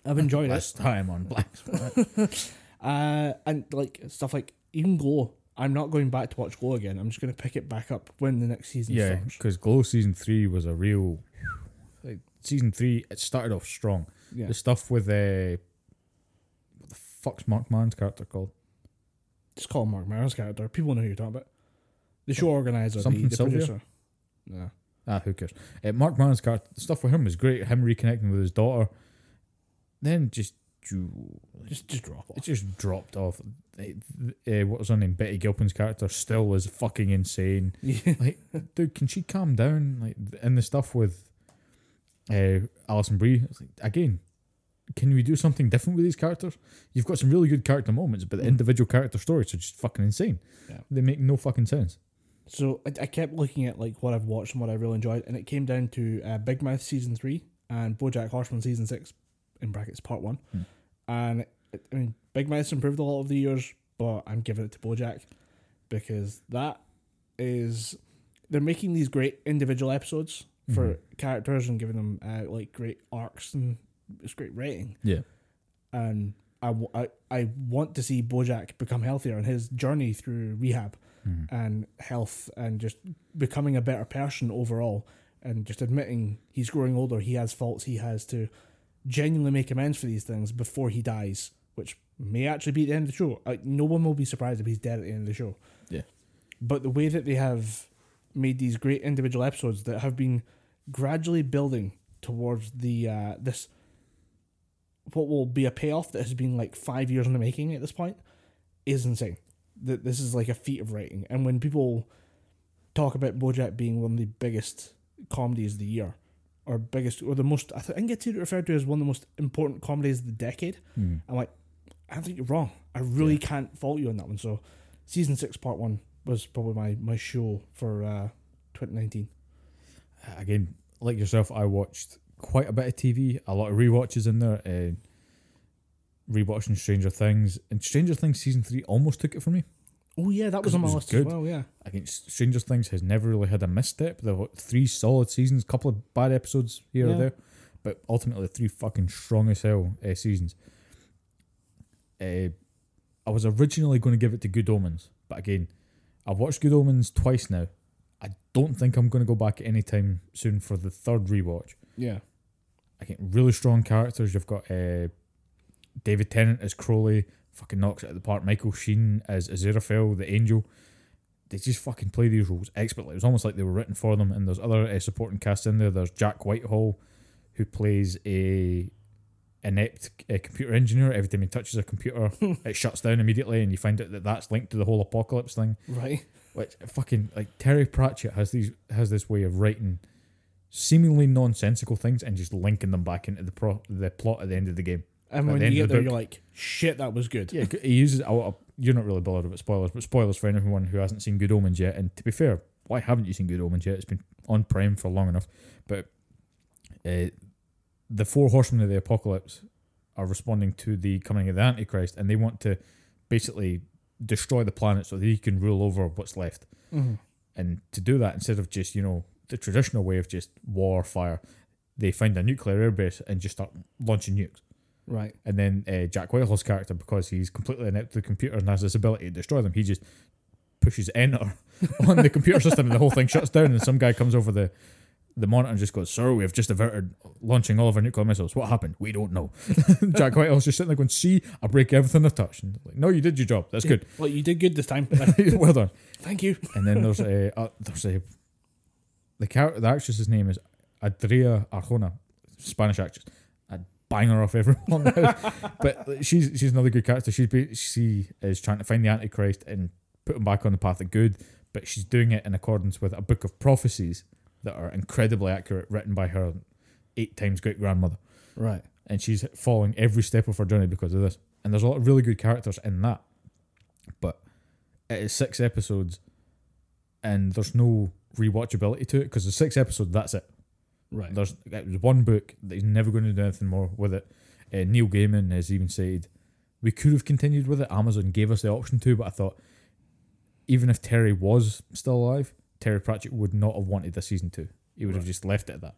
I've enjoyed it. Last time on Black Spot. Uh, and like stuff like even Glow. I'm not going back to watch Glow again. I'm just gonna pick it back up when the next season yeah, because Glow season three was a real. Like, season three, it started off strong. Yeah. The stuff with uh, the fuck's Mark Maron's character called? Just call him Mark Maron's character. People know who you're talking about. The show organizer, the, Something the Sylvia? producer. Yeah. Ah, who cares? Uh, Mark Maron's character, the stuff with him was great. Him reconnecting with his daughter. Then just Just just drop off. it just dropped off. Uh, what was her name? Betty Gilpin's character still was fucking insane. Yeah. Like, dude, can she calm down? Like, and the stuff with uh, Alison Brie. It's like, again, can we do something different with these characters? You've got some really good character moments, but the Mm. individual character stories are just fucking insane. Yeah. They make no fucking sense. So I, I kept looking at like what I've watched and what I really enjoyed, and it came down to uh, Big Mouth season three and BoJack Horseman season six, in brackets part one. Hmm. And it, I mean, Big Mouth's improved a lot over the years, but I'm giving it to BoJack because that is they're making these great individual episodes for Mhm. characters and giving them uh, like great arcs and it's great writing. Yeah. And I, I, I want to see BoJack become healthier and his journey through rehab and health and just becoming a better person overall and just admitting he's growing older, he has faults, he has to genuinely make amends for these things before he dies, which may actually be the end of the show. Like, no one will be surprised if he's dead at the end of the show. Yeah. But the way that they have made these great individual episodes that have been gradually building towards the uh, this what will be a payoff that has been like five years in the making at this point is insane. That this is like a feat of writing, and when people talk about BoJack being one of the biggest comedies of the year, or biggest or the most, I think it's referred to as one of the most important comedies of the decade. Mm. I'm like, I don't think you're wrong. I really can't fault you on that one. So, season six, part one was probably my my show for uh, 2019. Again, like yourself, I watched quite a bit of TV, a lot of rewatches in there. Uh, rewatching Stranger Things, and Stranger Things season three almost took it for me. Oh yeah, that was on my was list good. as well. Yeah, Again, Stranger Things has never really had a misstep. There were three solid seasons, a couple of bad episodes here Yeah. or there, but ultimately three fucking strong as hell uh, seasons. Uh, I was originally going to give it to Good Omens, but again, I've watched Good Omens twice now. I don't think I'm going to go back anytime soon for the third rewatch. yeah, Again, really strong characters. You've got uh, David Tennant as Crowley, fucking knocks it at the park. Michael Sheen as Aziraphale, the angel. They just fucking play these roles expertly. It was almost like they were written for them. And there's other uh, supporting cast in there. There's Jack Whitehall, who plays a inept uh, computer engineer. Every time he touches a computer, it shuts down immediately, and you find out that that's linked to the whole apocalypse thing. right. Which fucking like Terry Pratchett has these has this way of writing seemingly nonsensical things and just linking them back into the pro the plot at the end of the game. And At when you get the there, book- you're like, shit, that was good. Yeah, he uses. I, I, you're not really bothered about spoilers, but spoilers for anyone who hasn't seen Good Omens yet. And to be fair, why haven't you seen Good Omens yet? It's been on Prime for long enough. But uh, the four horsemen of the apocalypse are responding to the coming of the Antichrist, and they want to basically destroy the planet so that he can rule over what's left. Mhm. And to do that, instead of just you know the traditional way of just war fire, they find a nuclear airbase and just start launching nukes. Right. And then uh, Jack Whitehall's character, because he's completely inept to the computer and has this ability to destroy them, he just pushes enter on the computer system and the whole thing shuts down. And some guy comes over the the monitor and just goes, "Sir, we have just averted launching all of our nuclear missiles. What happened? We don't know." Jack Whitehall's just sitting there going, "See, I break everything I touch." And like, no, you did your job. That's good. Well, you did good this time. well done. Thank you. And then there's a uh, there's a the character the actress's name is Adria Arjona, Spanish actress. I'd bang her off everyone, but she's she's another good character. She's ba- she is trying to find the Antichrist and put him back on the path of good, but she's doing it in accordance with a book of prophecies that are incredibly accurate, written by her eight times great grandmother Right. and she's following every step of her journey because of this. And there's a lot of really good characters in that, but it is six episodes, and there's no rewatchability to it because the six episodes that's it. Right. There's it was one book that he's never going to do anything more with it. Uh, Neil Gaiman has even said we could have continued with it. Amazon gave us the option to, but I thought even if Terry was still alive, Terry Pratchett would not have wanted a season two. He would have just left it at that.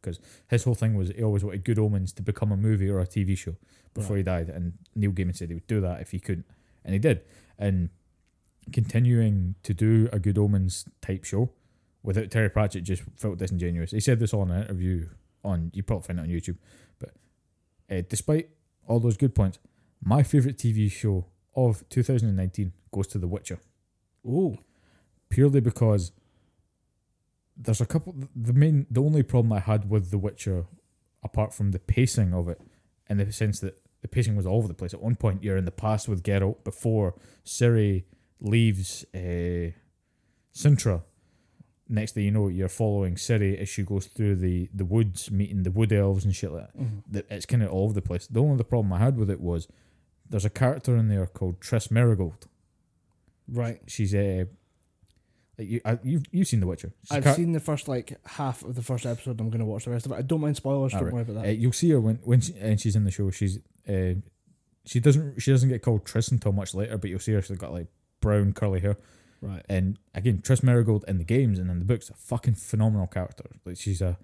Because his whole thing was he always wanted Good Omens to become a movie or a TV show before he died. And Neil Gaiman said he would do that if he couldn't. And he did. And continuing to do a Good Omens type show without Terry Pratchett just felt disingenuous. He said this on an interview on, you probably find it on YouTube. But uh, despite all those good points, my favourite TV show of 2019 goes to The Witcher Oh, purely because there's a couple the main the only problem I had with The Witcher apart from the pacing of it in the sense that the pacing was all over the place. At one point you're in the past with Geralt before Ciri leaves uh, Cintra. Next thing you know, you're following Ciri as she goes through the, the woods, meeting the wood elves and shit like that. Mhm. It's kind of all over the place. The only other problem I had with it was there's a character in there called Triss Merigold. Right. She's a like you, I, you've you've seen The Witcher. She's I've char- seen the first like half of the first episode. I'm gonna watch the rest of it. I don't mind spoilers. Don't Alright. worry about Uh, that. you'll see her when when she, and she's in the show. She's uh, she doesn't she doesn't get called Triss until much later, but you'll see her. She's got like brown curly hair. Right. And again, Triss Merigold in the games and in the books, a fucking phenomenal character. Like she's a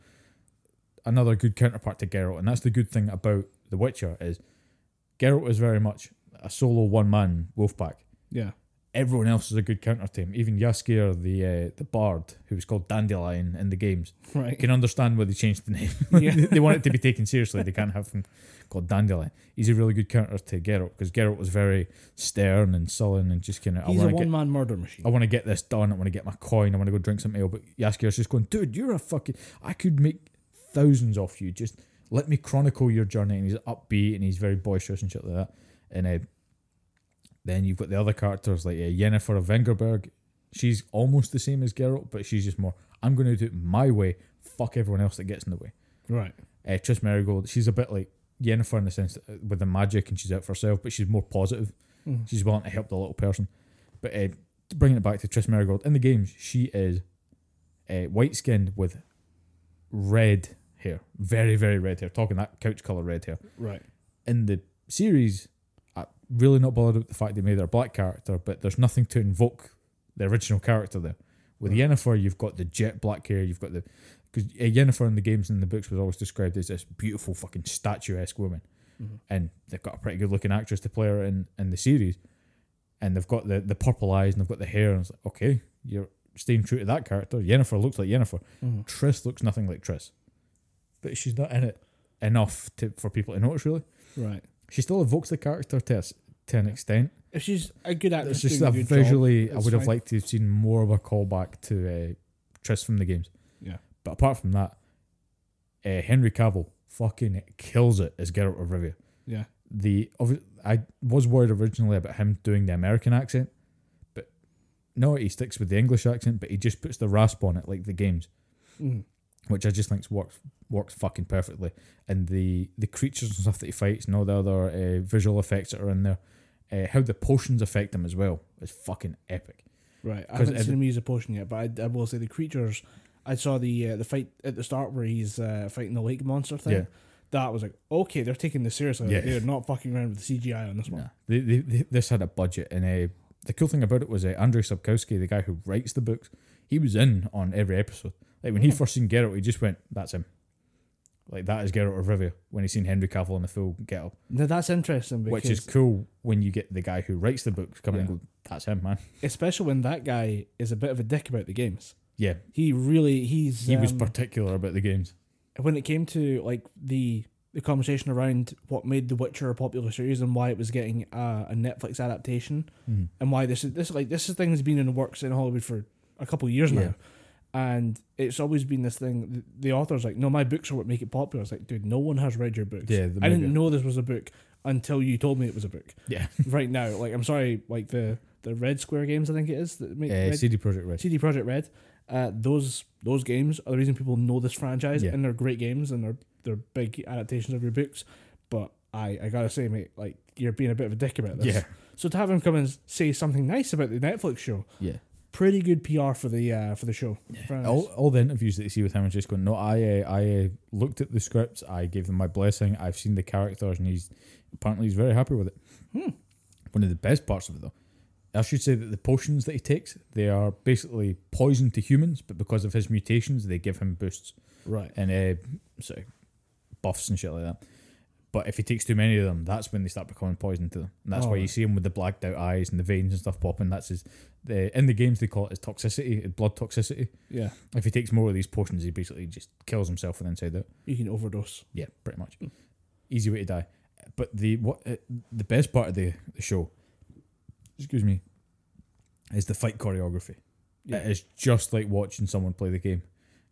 another good counterpart to Geralt, and that's the good thing about The Witcher is Geralt is very much a solo one man wolf pack. Yeah. Everyone else is a good counter to him. Even Jaskier, the uh, the bard, who was called Dandelion in the games, Right. can understand why they changed the name. Yeah. they, want it to be taken seriously. They can't have him called Dandelion. He's a really good counter to Geralt because Geralt was very stern and sullen and just kind of I He's a one man murder machine. I want to get this done. I want to get my coin. I want to go drink some ale. But Jaskier's just going, dude, you're a fucking. I could make thousands off you. Just let me chronicle your journey. And he's upbeat and he's very boisterous and shit like that. And uh, then you've got the other characters like uh, Yennefer of Vengerberg. She's almost the same as Geralt, but she's just more. I'm going to do it my way. Fuck everyone else that gets in the way. Right. Uh, Triss Merigold, she's a bit like Yennefer in the sense that uh, with the magic and she's out for herself, but she's more positive. Mhm. She's willing to help the little person. But uh, bringing it back to Triss Merigold, in the games, she is uh, white skinned with red hair. Very, very red hair. Talking that couch colour red hair. Right. In the series, really not bothered with the fact they made her a black character, but there's nothing to invoke the original character there. With Right. Yennefer, you've got the jet black hair, you've got the. Because uh, Yennefer in the games and in the books was always described as this beautiful fucking statuesque woman Mhm. and they've got a pretty good looking actress to play her in, in the series. And they've got the, the purple eyes and they've got the hair. And it's like, okay, you're staying true to that character. Yennefer looks like Yennefer. Mhm. Triss looks nothing like Triss. But she's not in it enough to for people to notice, really. Right. She still evokes the character to, a to an extent. If she's a good actress, It's just a good job, visually, I would have fine. liked to have seen more of a callback to uh, Triss from the games. Yeah. But apart from that, uh, Henry Cavill fucking kills it as Geralt of Rivia. Yeah. the I was worried originally about him doing the American accent, but no, he sticks with the English accent, but he just puts the rasp on it like the games, Mhm. which I just think works works fucking perfectly. And the the creatures and stuff that he fights and all the other uh, visual effects that are in there, uh, how the potions affect him as well is fucking epic. Right. I haven't seen him use a potion yet, but I, I will say the creatures. I saw the uh, the fight at the start where he's uh, fighting the lake monster thing. Yeah. That was like okay, they're taking this seriously. Yeah. They're not fucking around with the CGI on this one. Nah, they, they, they, this had a budget, and uh, the cool thing about it was uh, Andrei Sapkowski, the guy who writes the books, he was in on every episode. Like when he Oh. first seen Geralt, he just went, "That's him." Like that is Geralt of Rivia when he's seen Henry Cavill in the full get up, Now that's interesting because which is cool when you get the guy who writes the books coming in and go, "That's him, man." especially when that guy is a bit of a dick about the games. Yeah, He really he's he was um, particular about the games. when it came to like the the conversation around what made The Witcher a popular series and why it was getting a, a Netflix adaptation Mhm. and why this is this like this thing has been in the works in Hollywood for a couple of years now, and it's always been this thing. The, author's like, no, my books are what make it popular. It's like, dude, no one has read your books. Yeah, the I didn't know this was a book until you told me it was a book. Yeah, right now, like I'm sorry, like the the Red Square games, I think it is that make uh, Red, CD Projekt Red. CD Projekt Red. Uh, those those games are the reason people know this franchise, Yeah. and they're great games, and they're they're big adaptations of your books. But I I gotta say, mate, like you're being a bit of a dick about this. Yeah, So to have him come and say something nice about the Netflix show, yeah. Pretty good PR for the uh, for the show. Nice. All, all the interviews that you see with him are just going, no, I uh, I uh, looked at the scripts, I gave them my blessing, I've seen the characters, and he's apparently he's very happy with it. Hmm. One of the best parts of it, though, I should say that the potions that he takes, they are basically poison to humans, but because of his mutations, they give him boosts Right. and uh, sort of buffs and shit like that. But if he takes too many of them, that's when they start becoming poison to them. And that's Oh, why you see him with the blacked out eyes and the veins and stuff popping. That's his. The, in the games, they call it his toxicity, blood toxicity. Yeah. If he takes more of these potions, he basically just kills himself from the inside out. You can overdose. Yeah, pretty much. Easy way to die. But the what uh, the best part of the, the show, excuse me, is the fight choreography. Yeah. It is just like watching someone play the game.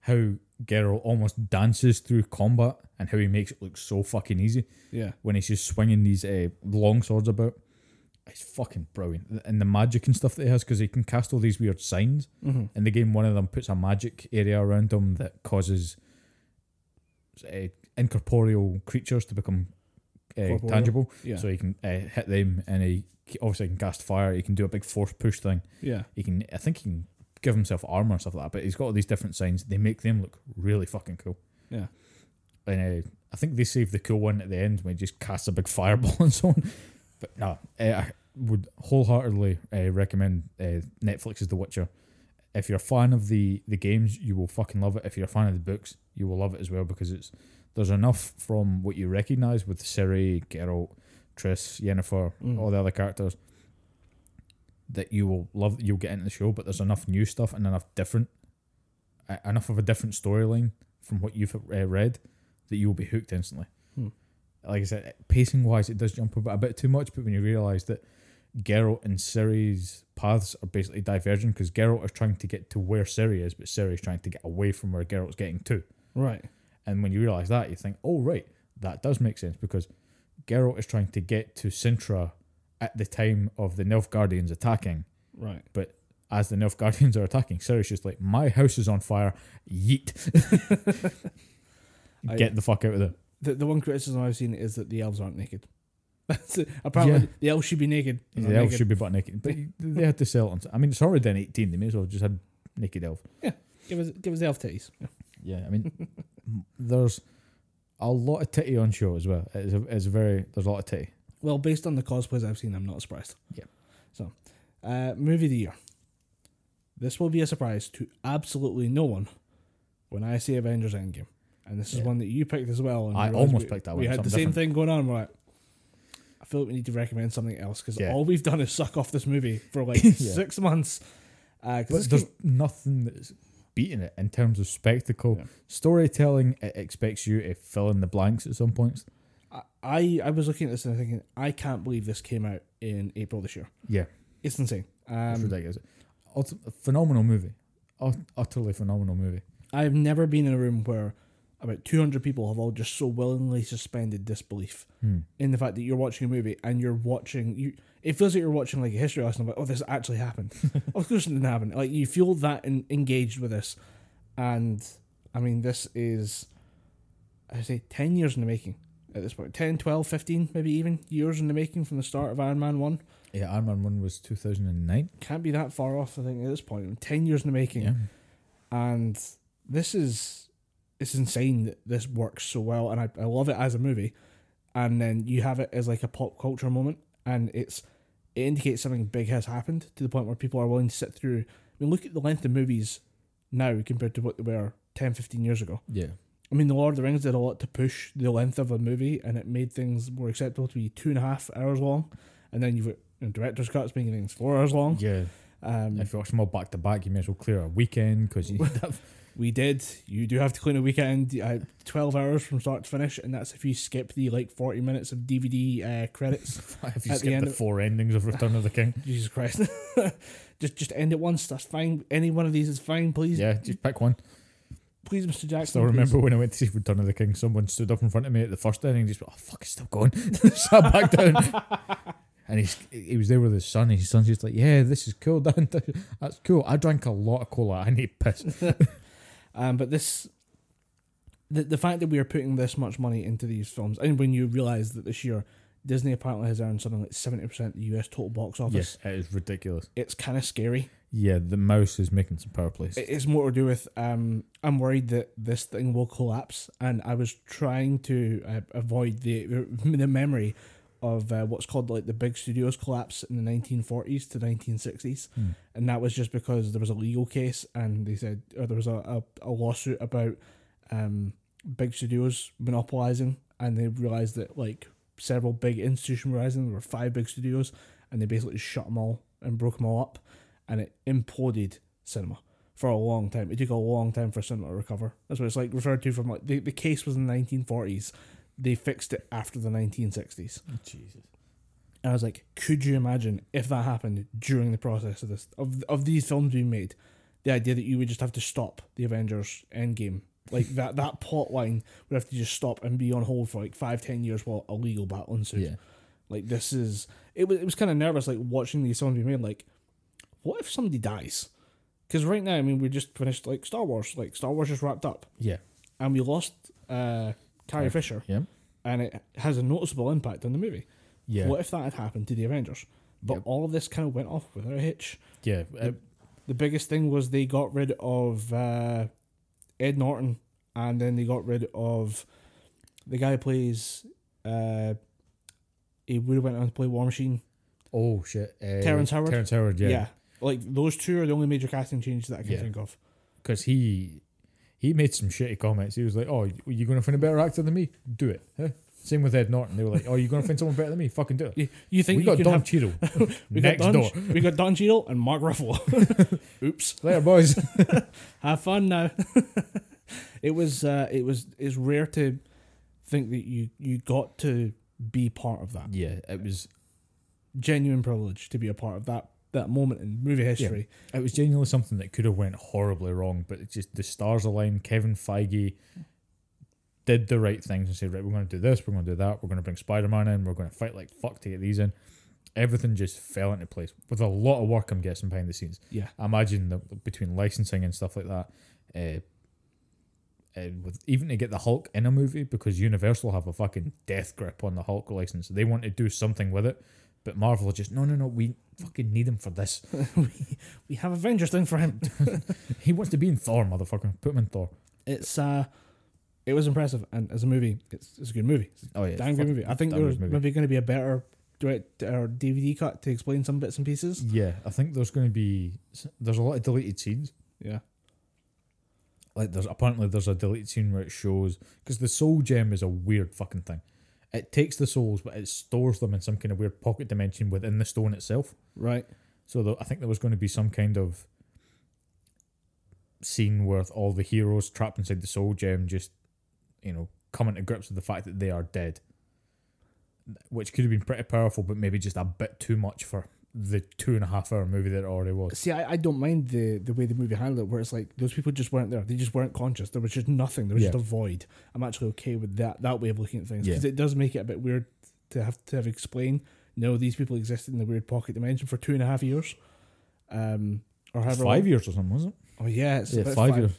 How Geralt almost dances through combat and how he makes it look so fucking easy Yeah. when he's just swinging these uh, long swords about. It's fucking brilliant. And the magic and stuff that he has, because he can cast all these weird signs. Mm-hmm. In the game, one of them puts a magic area around him that causes uh, incorporeal creatures to become uh, tangible. Yeah. So he can uh, hit them, and he obviously can cast fire. He can do a big force push thing. yeah. He can, I think, he can give himself armor and stuff like that. But he's got all these different signs. They make them look really fucking cool. Yeah. And uh, I think they save the cool one at the end when he just casts a big fireball and so on. But no, uh, I would wholeheartedly uh, recommend uh, Netflix's The Witcher. If you're a fan of the the games, you will fucking love it. If you're a fan of the books, you will love it as well because it's there's enough from what you recognize with Ciri, Geralt, Triss, Yennefer, Mm. all the other characters that you will love. You'll get into the show, but there's enough new stuff and enough different, uh, enough of a different storyline from what you've uh, read that you will be hooked instantly. Hmm. Like I said, pacing wise, it does jump a bit, a bit too much, but when you realise that Geralt and Ciri's paths are basically diverging because Geralt is trying to get to where Ciri is, but Ciri is trying to get away from where Geralt's getting to. Right. And when you realise that, you think, oh, right, that does make sense because Geralt is trying to get to Cintra at the time of the Nilfgaardians attacking. Right. But as the Nilfgaardians are attacking, Ciri's just like, my house is on fire, yeet. I- get the fuck out of there. The, the one criticism I've seen is that the elves aren't naked. That's it. Apparently, Yeah. the elves should be naked. The elves naked. should be butt naked. But they had to sell it. On, I mean, it's already done 18. They may as well have just had naked elf. Yeah. Give us, give us the elf titties. Yeah. Yeah, I mean, there's a lot of titty on show as well. It's a, it's a very, there's a lot of titty. Well, based on the cosplays I've seen, I'm not surprised. Yeah. So, uh, movie of the year. This will be a surprise to absolutely no one when I say Avengers Endgame. And this is Yeah. one that you picked as well. And I almost we, picked that one. We had the same different. thing going on. We're like, I feel like we need to recommend something else because Yeah. all we've done is suck off this movie for like Yeah. six months. Uh, But there's came- nothing that's beating it in terms of spectacle. Storytelling, it expects you to fill in the blanks at some points. I, I was looking at this and thinking, I can't believe this came out in April this year. Yeah, It's insane. it's Um, ridiculous. Ut- phenomenal movie. Ut- utterly phenomenal movie. I've never been in a room where about 200 people have all just so willingly suspended disbelief Hmm. in the fact that you're watching a movie and you're watching you it feels like you're watching like a history lesson about oh this actually happened of course it didn't happen like you feel that in, engaged with this and i mean this is i say 10 years in the making at this point 10 12 15 maybe even years in the making from the start of iron man 1 Yeah, Iron Man 1 was 2009. can't be that far off i think at this point 10 years in the making Yeah. and this is it's insane that this works so well and I, I love it as a movie and then you have it as like a pop culture moment and it's it indicates something big has happened to the point where people are willing to sit through I mean look at the length of movies now compared to what they were 10 15 years ago Yeah. I mean The Lord of the Rings did a lot to push the length of a movie and it made things more acceptable to be two and a half hours long and then you've got you know, director's cuts making things four hours long Yeah. um, If you watch them all back to back, you may as well clear a weekend because you. We did. You do have to clean a weekend. Uh, Twelve hours from start to finish, and that's if you skip the like forty minutes of DVD uh, credits. if you At the skip end the of- four endings of Return of the King. Jesus Christ! just just end it once. That's fine. Any one of these is fine. Please, Yeah, just pick one. Please, Mr. Jackson. I still please. remember when I went to see Return of the King, someone stood up in front of me at the first ending and just went, oh, fuck, it's still going. Sat back down. and he's, he was there with his son, and his son's just like, yeah, this is cool, Dan. That's cool. I drank a lot of cola. I need piss. Um, but this, the the fact that we are putting this much money into these films, and when you realize that this year Disney apparently has earned something like seventy percent of the US total box office, yes, it is ridiculous. it's kind of scary. Yeah, the mouse is making some power plays. It's more to do with um, I'm worried that this thing will collapse, and I was trying to uh, avoid the the memory of uh, what's called like the big studios collapse in the 1940s to 1960s, Hmm. and that was just because there was a legal case, and they said or there was a, a, a lawsuit about um, big studios monopolizing, and they realized that like several big institutions were rising. There were five big studios, and they basically shut them all and broke them all up, and it imploded cinema for a long time. It took a long time for cinema to recover. That's what it's like referred to from like the, the case was in the nineteen forties. They fixed it after the nineteen sixties. Oh, Jesus. And I was like, could you imagine if that happened during the process of this of of these films being made? The idea that you would just have to stop the Avengers Endgame. Like that that plot line would have to just stop and be on hold for like five, ten years while a legal battle ensued. Yeah. Like this is it was it was kind of nervous like watching these films be made. Like, what if somebody dies? Because right now, I mean, we just finished like Star Wars. Like Star Wars just wrapped up, Yeah. and we lost uh, Carrie Fisher, Yeah. and it has a noticeable impact on the movie. Yeah. What if that had happened to the Avengers? But Yep. all of this kind of went off without a hitch. Yeah. uh, The biggest thing was they got rid of uh, Ed Norton, and then they got rid of the guy who plays. Uh, he would have went on to play War Machine. oh shit. Uh, Terrence Howard? Terrence Howard. Yeah. Yeah. Like those two are the only major casting changes that I can Yeah. think of. Because he he made some shitty comments. He was like, "Oh, you're going to find a better actor than me? Do it." Huh? Same with Ed Norton. They were like, "Oh, you're going to find someone better than me? Fucking do it." You, you think we you got can Don have Cheadle we next got Don, door. we got Don Cheadle and Mark Ruffalo. Oops. Later, boys. have fun now. it was uh, it was it's rare to think that you you got to be part of that yeah, it was genuine privilege to be a part of that that moment in movie history. it was genuinely something that could have went horribly wrong, but it's just the stars aligned. Kevin Feige did the right things and said, "Right, we're going to do this. We're going to do that. We're going to bring Spider Man in. We're going to fight like fuck to get these in." Everything just fell into place with a lot of work. I'm guessing behind the scenes. Yeah, I imagine that between licensing and stuff like that, uh, and with even to get the Hulk in a movie because Universal have a fucking death grip on the Hulk license. They want to do something with it, but Marvel just no, no, no. We fucking need him for this. we we have Avengers thing for him. He wants to be in Thor, motherfucker. Put him in Thor. It's uh, it was impressive, and as a movie, it's, it's a good movie. It's Oh yeah, damn good movie. I think there's movie. maybe going to be a better direct or DVD cut to explain some bits and pieces. Yeah, I think there's going to be there's a lot of deleted scenes. Yeah, Like there's apparently there's a deleted scene where it shows because the soul gem is a weird fucking thing. It takes the souls, but it stores them in some kind of weird pocket dimension within the stone itself. right. So the, I think there was going to be some kind of scene where all the heroes trapped inside the soul gem just, you know, coming to grips with the fact that they are dead, which could have been pretty powerful, but maybe just a bit too much for the two and a half hour movie that it already was. See, I, I don't mind the the way the movie handled it, where it's like those people just weren't there. They just weren't conscious. There was just nothing. There was Yeah. just a void. I'm actually okay with that that way of looking at things because Yeah. it does make it a bit weird to have to have explain. No, these people existed in the weird pocket dimension for two and a half years, um, or however Five long. years or something, wasn't it? Oh yeah, it's Yeah, about five years.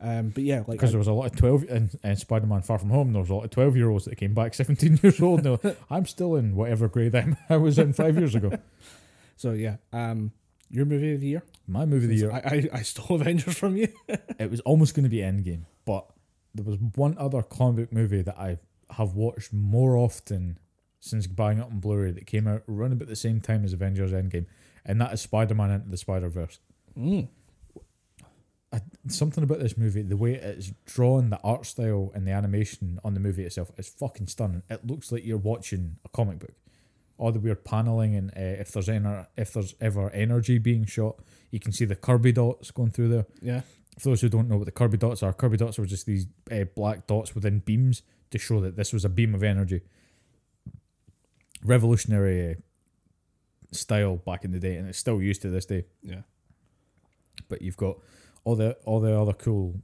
Um, but yeah, like Because there was a lot of twelve in, in Spider Man Far From Home. There was a lot of twelve year olds that came back seventeen years old. No, I'm still in whatever grade I was in five years ago. so yeah, um, your movie of the year. My movie of the year. I, I I stole Avengers from you. it was almost going to be Endgame, but there was one other comic book movie that I have watched more often since buying it on Blu-ray that came out around about the same time as Avengers Endgame, and that is Spider-Man Into the Spider-Verse. Mm. I, something about this movie, the way it's drawn, the art style, and the animation on the movie itself is fucking stunning. It looks like you're watching a comic book. All the weird paneling, and uh, if there's any, if there's ever energy being shot, you can see the Kirby dots going through there. Yeah, For those who don't know what the Kirby dots are, Kirby dots are just these uh, black dots within beams to show that this was a beam of energy. Revolutionary uh, style back in the day, and it's still used to this day. yeah. But you've got all the all the other cool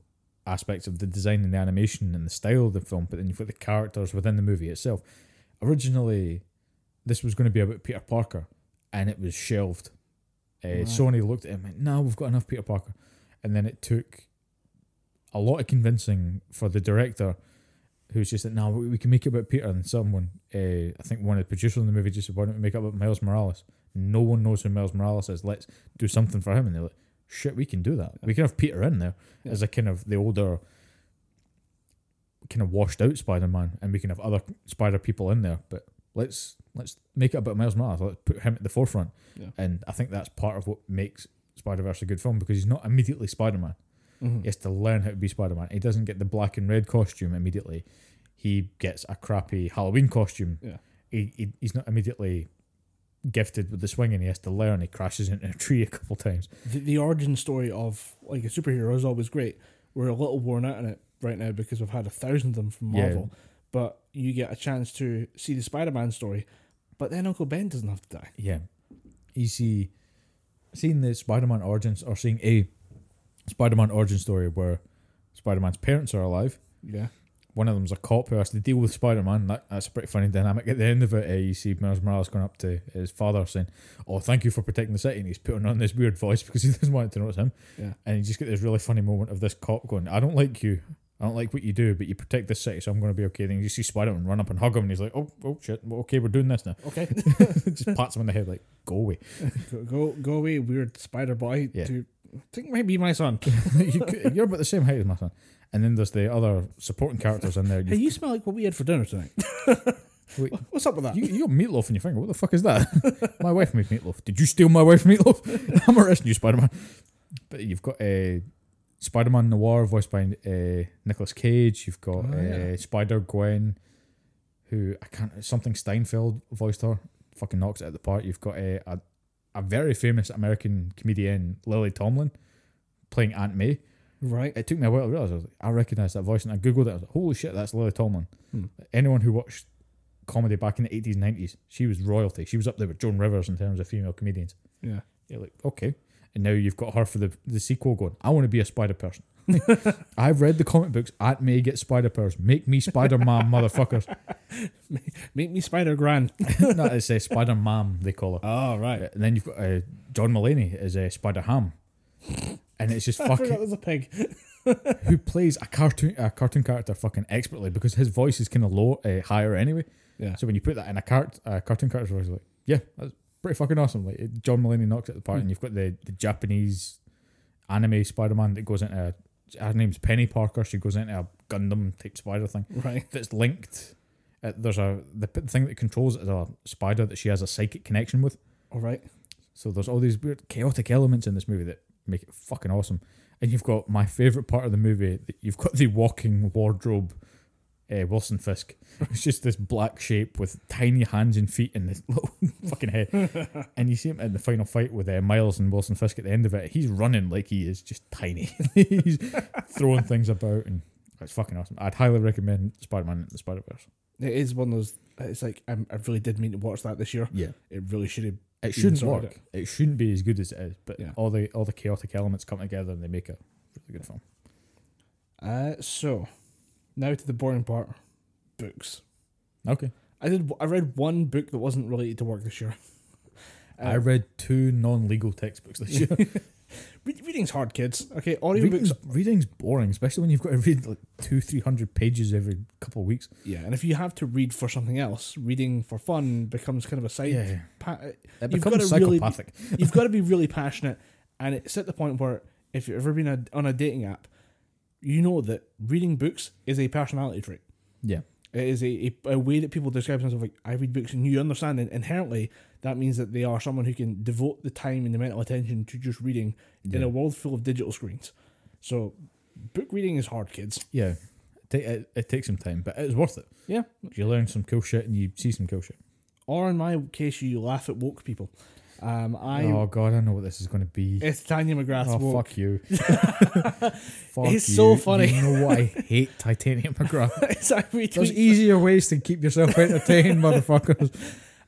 aspects of the design and the animation and the style of the film, but then you've got the characters within the movie itself. Originally, this was going to be about Peter Parker, and it was shelved. Uh, Right. Sony looked at it and went, "No, we've got enough Peter Parker," and then it took a lot of convincing for the director who's just like, no, we we can make it about Peter. And someone, uh, I think one of the producers in the movie just said, why don't we make it about Miles Morales? No one knows who Miles Morales is. Let's do something for him. And they're like, shit, we can do that. We can have Peter in there Yeah. as a kind of the older, kind of washed out Spider Man, and we can have other Spider people in there. But let's let's make it about Miles Morales. Let's put him at the forefront. Yeah. And I think that's part of what makes Spider Verse a good film because he's not immediately Spider Man. Mhm. He has to learn how to be Spider Man. He doesn't get the black and red costume immediately. He gets a crappy Halloween costume. Yeah. He, he he's not immediately gifted with the swinging. He has to learn. He crashes into a tree a couple times. The, the origin story of like a superhero is always great. We're a little worn out on it right now because we've had a thousand of them from Yeah. But you get a chance to see the Spider Man story, but then Uncle Ben doesn't have to die. Yeah. You see, seeing the Spider Man origins or seeing a Spider Man origin story where Spider Man's parents are alive. Yeah. One of them's a cop who has to deal with Spider Man. That, that's a pretty funny dynamic. At the end of it, uh, you see Miles Morales going up to his father saying, Oh, thank you for protecting the city. And he's putting on this weird voice because he doesn't want it to know it's him. Yeah. And you just get this really funny moment of this cop going, I don't like you. I don't like what you do, but you protect this city, so I'm going to be okay. Then you see Spider Man run up and hug him, and he's like, Oh, oh shit. Well, okay, we're doing this now. Okay. just pats him on the head, like, Go away. go, go go away, weird spider boy. Yeah. To I think might be my son. you, you're about the same height as my son. And then there's the other supporting characters in there. Hey, you smell like what we had for dinner tonight. Wait, What's up with that? you, you got meatloaf in your finger. What the fuck is that? my wife made meatloaf. Did you steal my wife's meatloaf? I'm arresting you, Spider Man. But you've got uh, Spider Man Noir, voiced by uh, Nicolas Cage. You've got Oh, yeah. uh, Spider Gwen, who I can't, something Steinfeld voiced her. Fucking knocks it out of the park. You've got uh, a, a very famous American comedian, Lily Tomlin, playing Aunt May. right. It took me a while to realize I was like, I recognize that voice, and I googled it. I was like, holy shit, that's Lily Tomlin. Hmm. Anyone who watched comedy back in the eighties, nineties, she was royalty. She was up there with Joan Rivers in terms of female comedians. Yeah. You're like, okay. And now you've got her for the the sequel going. I want to be a spider person. I've read the comic books. Aunt May get spider powers. Make me Spider Man, motherfuckers. Make me Spider Gran. no, it's a Spider Man. They call her. Oh right. And then you've got uh, John Mulaney as a Spider Ham, and it's just fucking there's a pig. who plays a cartoon a cartoon character fucking expertly because his voice is kind of low, uh, higher anyway. Yeah. So when you put that in a cart, a cartoon character's voice, like, yeah, that's pretty fucking awesome. Like John Mulaney knocks it the park, Hmm. and you've got the, the Japanese anime Spider Man that goes into a, her name's Penny Parker. She goes into a Gundam type spider thing Right. that's linked. Uh, there's a the thing that controls it is a spider that she has a psychic connection with. All right. So there's all these weird chaotic elements in this movie that make it fucking awesome. And you've got my favorite part of the movie. that You've got the walking wardrobe, uh, Wilson Fisk. It's just this black shape with tiny hands and feet and this little fucking head. and you see him in the final fight with uh, Miles and Wilson Fisk at the end of it. He's running like he is just tiny. He's throwing things about and it's fucking awesome. I'd highly recommend Spider-Man and the Spider Verse. It is one of those. It's like I'm, I really did mean to watch that this year. Yeah. It really should have. It shouldn't work. It. shouldn't be as good as it is, but Yeah. all the all the chaotic elements come together and they make a really good film. Uh, so now to the boring part. Books. Okay. I did. I read one book that wasn't related to work this year. I Uh, read two non-legal textbooks this year. Reading's hard, kids. Okay, audiobooks. reading's, reading's boring, especially when you've got to read like two, three hundred pages every couple of weeks. Yeah, and if you have to read for something else, reading for fun becomes kind of a side. Yeah, Pa- it You've becomes gotta really psychopathic. you've got to be really passionate, and it's at the point where if you've ever been a, on a dating app, you know that reading books is a personality trait. yeah, It is a, a, a way that people describe themselves like I read books, and you understand it inherently. That means that they are someone who can devote the time and the mental attention to just reading in a world full of digital screens. So, book reading is hard, kids. yeah. It, it, it takes some time, but it's worth it. Yeah. You learn some cool shit and you see some cool shit. Or in my case, you laugh at woke people. Um, I oh god, I know what this is going to be. it's Titania McGrath's Oh fuck you! fuck It's so funny. You know what I hate Titania McGrath. Like There's easier ways to keep yourself entertained, motherfuckers.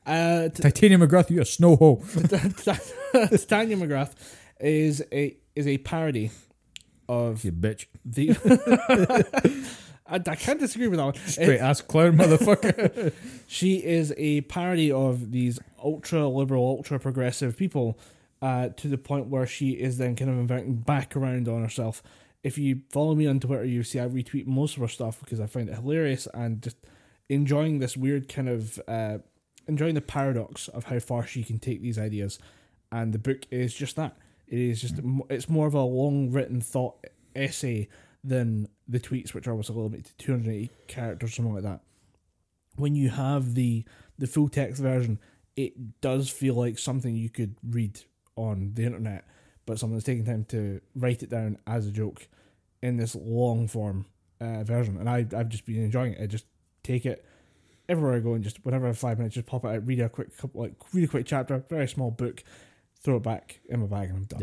uh, t- Titania McGrath, you're a snow hole. Titania McGrath is a is a parody of You bitch. the. I, I can't disagree with that one. Straight ass clown, motherfucker. She is a parody of these ultra liberal, ultra progressive people, uh, to the point where she is then kind of inverting back around on herself if you follow me on Twitter, you see I retweet most of her stuff because I find it hilarious and just enjoying this weird kind of uh, enjoying the paradox of how far she can take these ideas. And the book is just that. It is just it's more of a long written thought essay than the tweets, which are also limited to 280 characters, something like that. When you have the the full text version, it does feel like something you could read on the internet, but someone's taking time to write it down as a joke in this long form uh, version. And I, I've just been enjoying it. I just take it everywhere I go and just whenever I have five minutes, just pop it out, read a quick couple, like read a quick chapter, very small book, throw it back in my bag, and I'm done.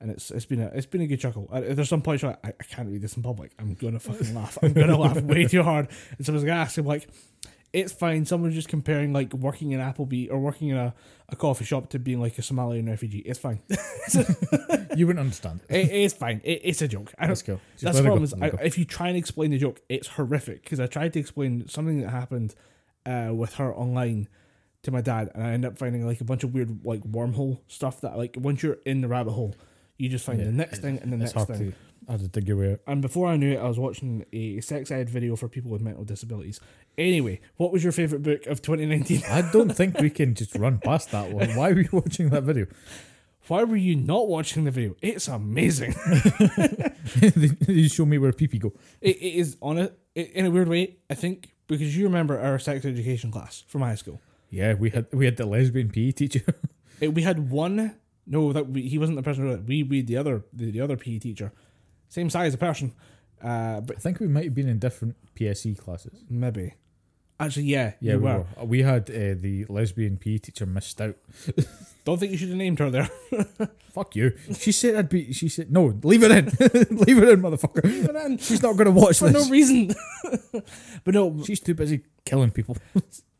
And it's it's been a it's been a good chuckle. I, there's some points where I, I can't read this in public. I'm gonna fucking laugh. I'm gonna laugh way too hard. And someone's gonna ask him like, it's fine. Someone's just comparing like working in Applebee or working in a, a coffee shop to being like a Somalian refugee. It's fine. You wouldn't understand. it, it's fine. It, it's a joke. I don't Let's go. Just that's the it go, problem. Is I, if you try and explain the joke, it's horrific. Because I tried to explain something that happened uh, with her online to my dad, and I end up finding like a bunch of weird like wormhole stuff that like once you're in the rabbit hole, you just find Yeah, the next thing and the next thing. to, hard to dig your way out. And before I knew it, I was watching a sex ed video for people with mental disabilities. Anyway, what was your favorite book of 2019? I don't think we can just run past that one. Why were you watching that video? Why were you not watching the video? It's amazing. you show me where pee go. it, it is on it in a weird way. I think because you remember our sex education class from high school. Yeah, we had we had the lesbian PE teacher. It, we had one. No, that we, he wasn't the person. who wrote. We we the other the, the other PE teacher, same size of person, uh, but I think we might have been in different PSE classes. maybe. Actually, yeah, Yeah, we were. were. We had uh, the lesbian PE teacher missed out. Don't think you should have named her there. Fuck you. She said I'd be. She said no. Leave it in. leave it in, motherfucker. But then, She's not gonna watch for this. no reason. but no, She's too busy killing people,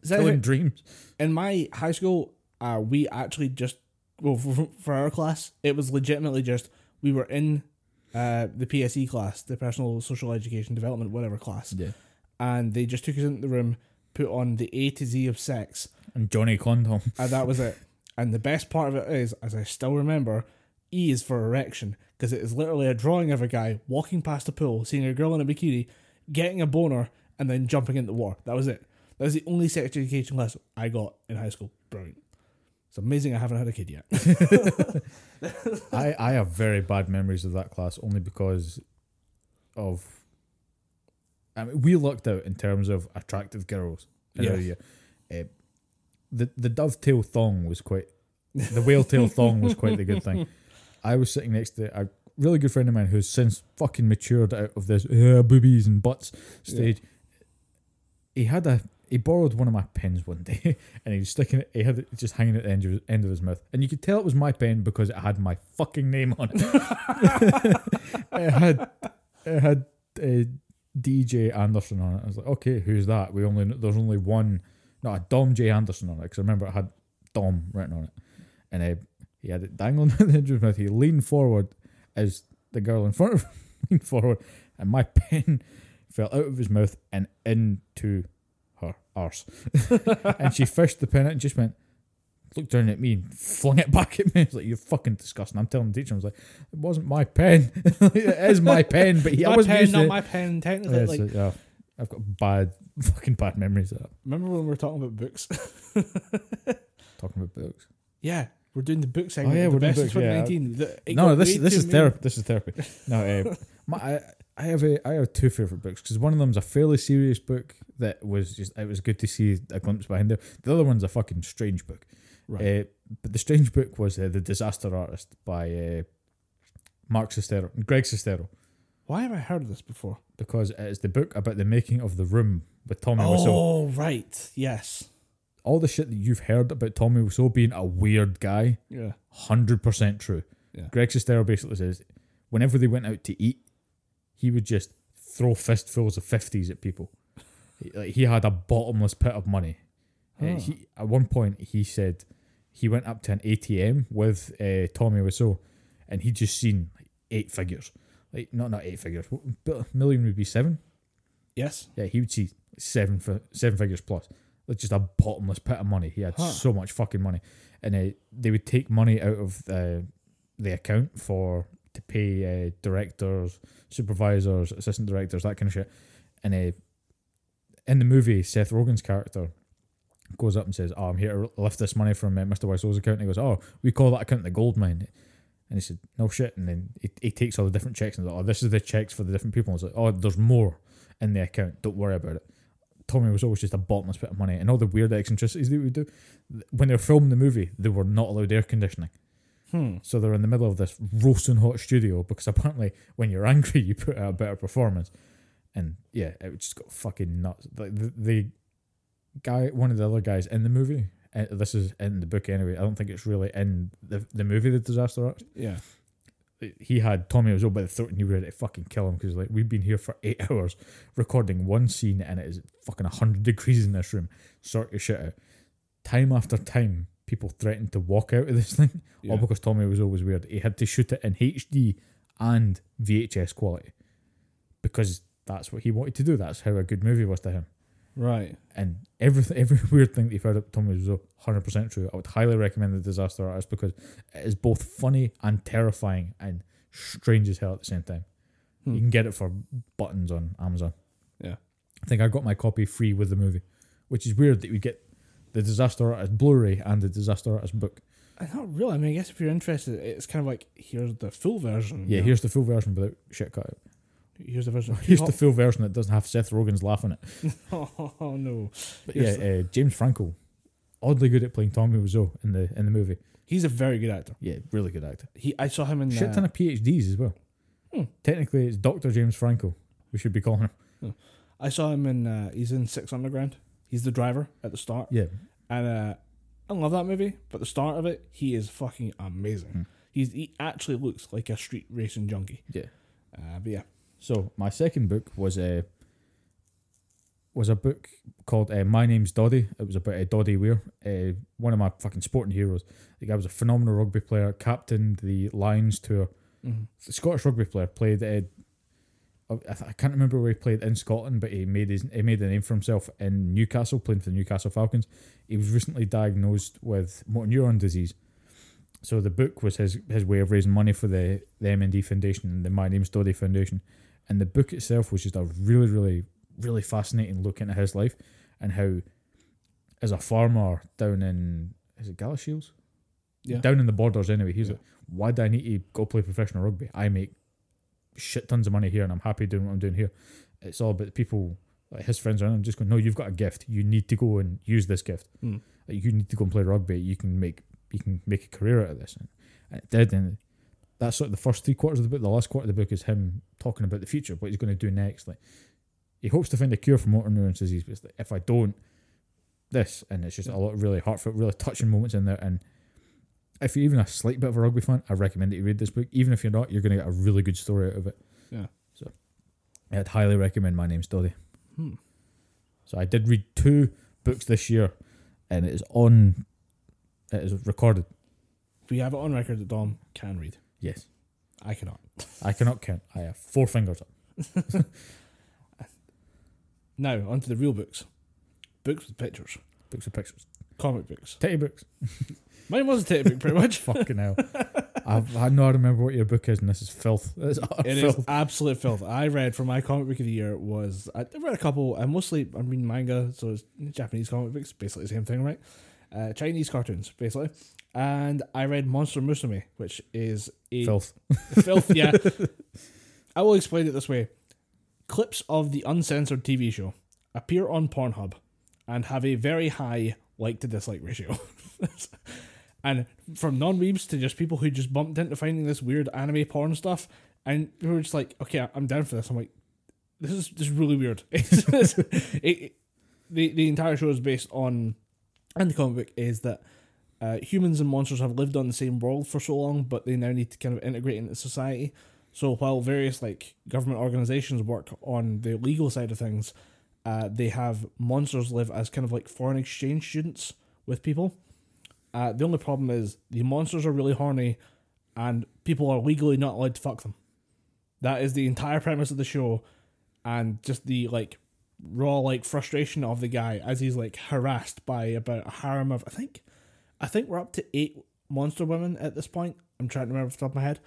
killing dreams. in my high school, uh, we actually just well for, for our class, it was legitimately just we were in uh, the PSE class, the personal social education development whatever class, Yeah. and they just took us into the room, put on the A to Z of sex, And Johnny Condom. and that was it. And the best part of it is, as I still remember, E is for erection because it is literally a drawing of a guy walking past a pool, seeing a girl in a bikini, getting a boner, and then jumping into the water. That was it. That was the only sex education class I got in high school. Brilliant. It's amazing I haven't had a kid yet. I, I have very bad memories of that class only because of. I mean, we lucked out in terms of attractive girls. in our year. Uh, the the dovetail thong was quite. The whale tail thong was quite the good thing. I was sitting next to a really good friend of mine who's since fucking matured out of this uh, boobies and butts stage. He had a he borrowed one of my pens one day and he was sticking it. He had it just hanging at the end of his, end of his mouth, and you could tell it was my pen because it had my fucking name on it. it had it had uh, DJ Anderson on it. I was like, okay, who's that? We only there's only one, no, a Dom J Anderson on it because I remember it had Dom written on it, and uh, he had it dangling at the end of his mouth. He leaned forward as the girl in front of him leaned forward, and my pen fell out of his mouth and into her arse. and she fished the pen out and just went, looked down at me and flung it back at me. It's like, you're fucking disgusting. I'm telling the teacher, I was like, it wasn't my pen. it is my pen, but he, I my wasn't pen, using not it. my pen. Technically, Yeah, like so, yeah, I've got bad, fucking bad memories of that. remember when we were talking about books? Talking about books. yeah, we're doing the book segment. Oh, yeah, the we're doing best of books, yeah. 2019. The- it No, this this is therapy. This is therapy. No, uh, my, I, I have a I have two favorite books because one of them's a fairly serious book that was just it was good to see a glimpse behind there. The other one's a fucking strange book. Right. Uh, but the strange book was uh, the Disaster Artist by uh, Mark Sestero, Greg Sestero, Why have I heard of this before? because it's the book about the making of the Room with Tommy Wiseau. Oh, right. Yes. All the shit that you've heard about Tommy Wiseau being a weird guy, Yeah. hundred percent true. Yeah. Greg Sestero basically says whenever they went out to eat, he would just throw fistfuls of fifties at people. He, like, he had a bottomless pit of money. Uh, he, at one point, he said he went up to an ATM with uh, Tommy Wiseau, and he just seen like, eight figures. Like not not eight figures. What- Million would be seven. Yes. Yeah, he would see seven fi- seven figures plus. Like just a bottomless pit of money. He had Huh. so much fucking money, and uh, they would take money out of the the account for to pay uh, directors, supervisors, assistant directors, that kind of shit. And uh, in the movie, Seth Rogen's character goes up and says, "Oh, I'm here to lift this money from uh, Mr. Wiseau's account." And he goes, "Oh, we call that account the gold mine." And he said, "No shit." And then he, he takes all the different checks and like, "Oh, this is the checks for the different people." And he's like, "Oh, there's more in the account. Don't worry about it." Tommy was always just a bottomless pit of money, and all the weird eccentricities they would do. When they were filming the movie, they were not allowed air conditioning. Hmm. So they're in the middle of this roasting hot studio because apparently when you're angry you put out a better performance. And yeah, it just got fucking nuts. Like the, the guy, one of the other guys in the movie, uh, this is in the book anyway. I don't think it's really in the the movie, The Disaster Artist. Yeah. He had Tommy Wiseau by the throat and he was ready to fucking kill him because like we've been here for eight hours recording one scene and it is fucking hundred degrees in this room. Sort your shit out. Time after time, people threatened to walk out of this thing Yeah. all because Tommy was always weird. He had to shoot it in HD and VHS quality because that's what he wanted to do. That's how a good movie was to him. Right. And everything, every weird thing that you've heard of Tommy was hundred percent true. I would highly recommend the Disaster Artist because it is both funny and terrifying and strange as hell at the same time. Hmm. You can get it for buttons on Amazon. Yeah. I think I got my copy free with the movie, which is weird that we get the Disaster Artist Blu-ray and the Disaster Artist book. Not really. I mean, I guess if you're interested, it's kind of like here's the full version. Yeah, here's the full version without shit cut out. here's the version. Here's the full version that doesn't have Seth Rogen's laugh in it. oh no, But Here's yeah, uh, James Franco, oddly good at playing Tommy Wiseau in the in the movie. he's a very good actor. Yeah, really good actor. He, I saw him in. Shit uh, ton of PhDs as well. Hmm. Technically, it's Doctor James Franco. We should be calling him. I saw him in. Uh, he's in Six Underground. He's the driver at the start, Yeah, and uh, I love that movie. But the start of it, he is fucking amazing. Hmm. He's he actually looks like a street racing junkie. yeah. Uh, but yeah, So my second book was a was a book called uh, My Name's Doddy. It was about uh, Doddy Weir, uh, one of my fucking sporting heroes. The guy was a phenomenal rugby player, captained the Lions tour. Mhm. The Scottish rugby player played. Uh, I, can't remember where he played in Scotland, but he made his he made a name for himself in Newcastle, playing for the Newcastle Falcons. He was recently diagnosed with motor neuron disease. So the book was his his way of raising money for the the MND Foundation and the My Name's Doddy Foundation. And the book itself was just a really, really, really fascinating look into his life and how, as a farmer down in is it Galashiels? yeah, Down in the borders anyway. He's Yeah. like, why do I need to go play professional rugby? I make shit tons of money here and I'm happy doing what I'm doing here. It's all about the people like his friends around him just going, No, you've got a gift. You need to go and use this gift. Hmm. Like, you need to go and play rugby. You can make you can make a career out of this. And, and it did and that's sort of the first three quarters of the book. The last quarter of the book is him talking about the future, what he's going to do next. Like he hopes to find a cure for motor neuron disease, but it's like, if I don't, this, and it's just a lot of really heartfelt, really touching moments in there. And if you're even a slight bit of a rugby fan, I recommend that you read this book. Even if you're not, you're going to get a really good story out of it. Yeah. So I'd highly recommend My Name's Doddy. Hmm. So I did read two books this year, and it is on. It is recorded. we have it on record that Dom can read. Yes, I cannot. I cannot count. I have four fingers up. Now onto the real books. Books with pictures. Books with pictures. Comic books. Teddy books. Mine was a titty book, pretty much. Fucking hell. I've, I know I remember what your book is, and this is filth. It's utter It is filth. absolute filth. I read for my comic book of the year was I read a couple. I mostly I'm reading manga, so it's Japanese comic books, basically the same thing, right? Uh, Chinese cartoons, basically. And I read Monster Musume, which is a Filth. filth. Yeah, I will explain it this way: clips of the uncensored TV show appear on Pornhub and have a very high like to dislike ratio. and from non weebs to just people who just bumped into finding this weird anime porn stuff, and we were just like, okay, I'm down for this. I'm like, this is just really weird. It, it- the the entire show is based on, and the comic book is that uh, humans and monsters have lived on the same world for so long, but they now need to kind of integrate into society. So while various like government organizations work on the legal side of things, uh, they have monsters live as kind of like foreign exchange students with people. Uh, the only problem is the monsters are really horny, and people are legally not allowed to fuck them. That is the entire premise of the show, and just the like raw like frustration of the guy as he's like harassed by about a harem of I think, I think we're up to eight monster women at this point. I'm trying to remember off the top of my head,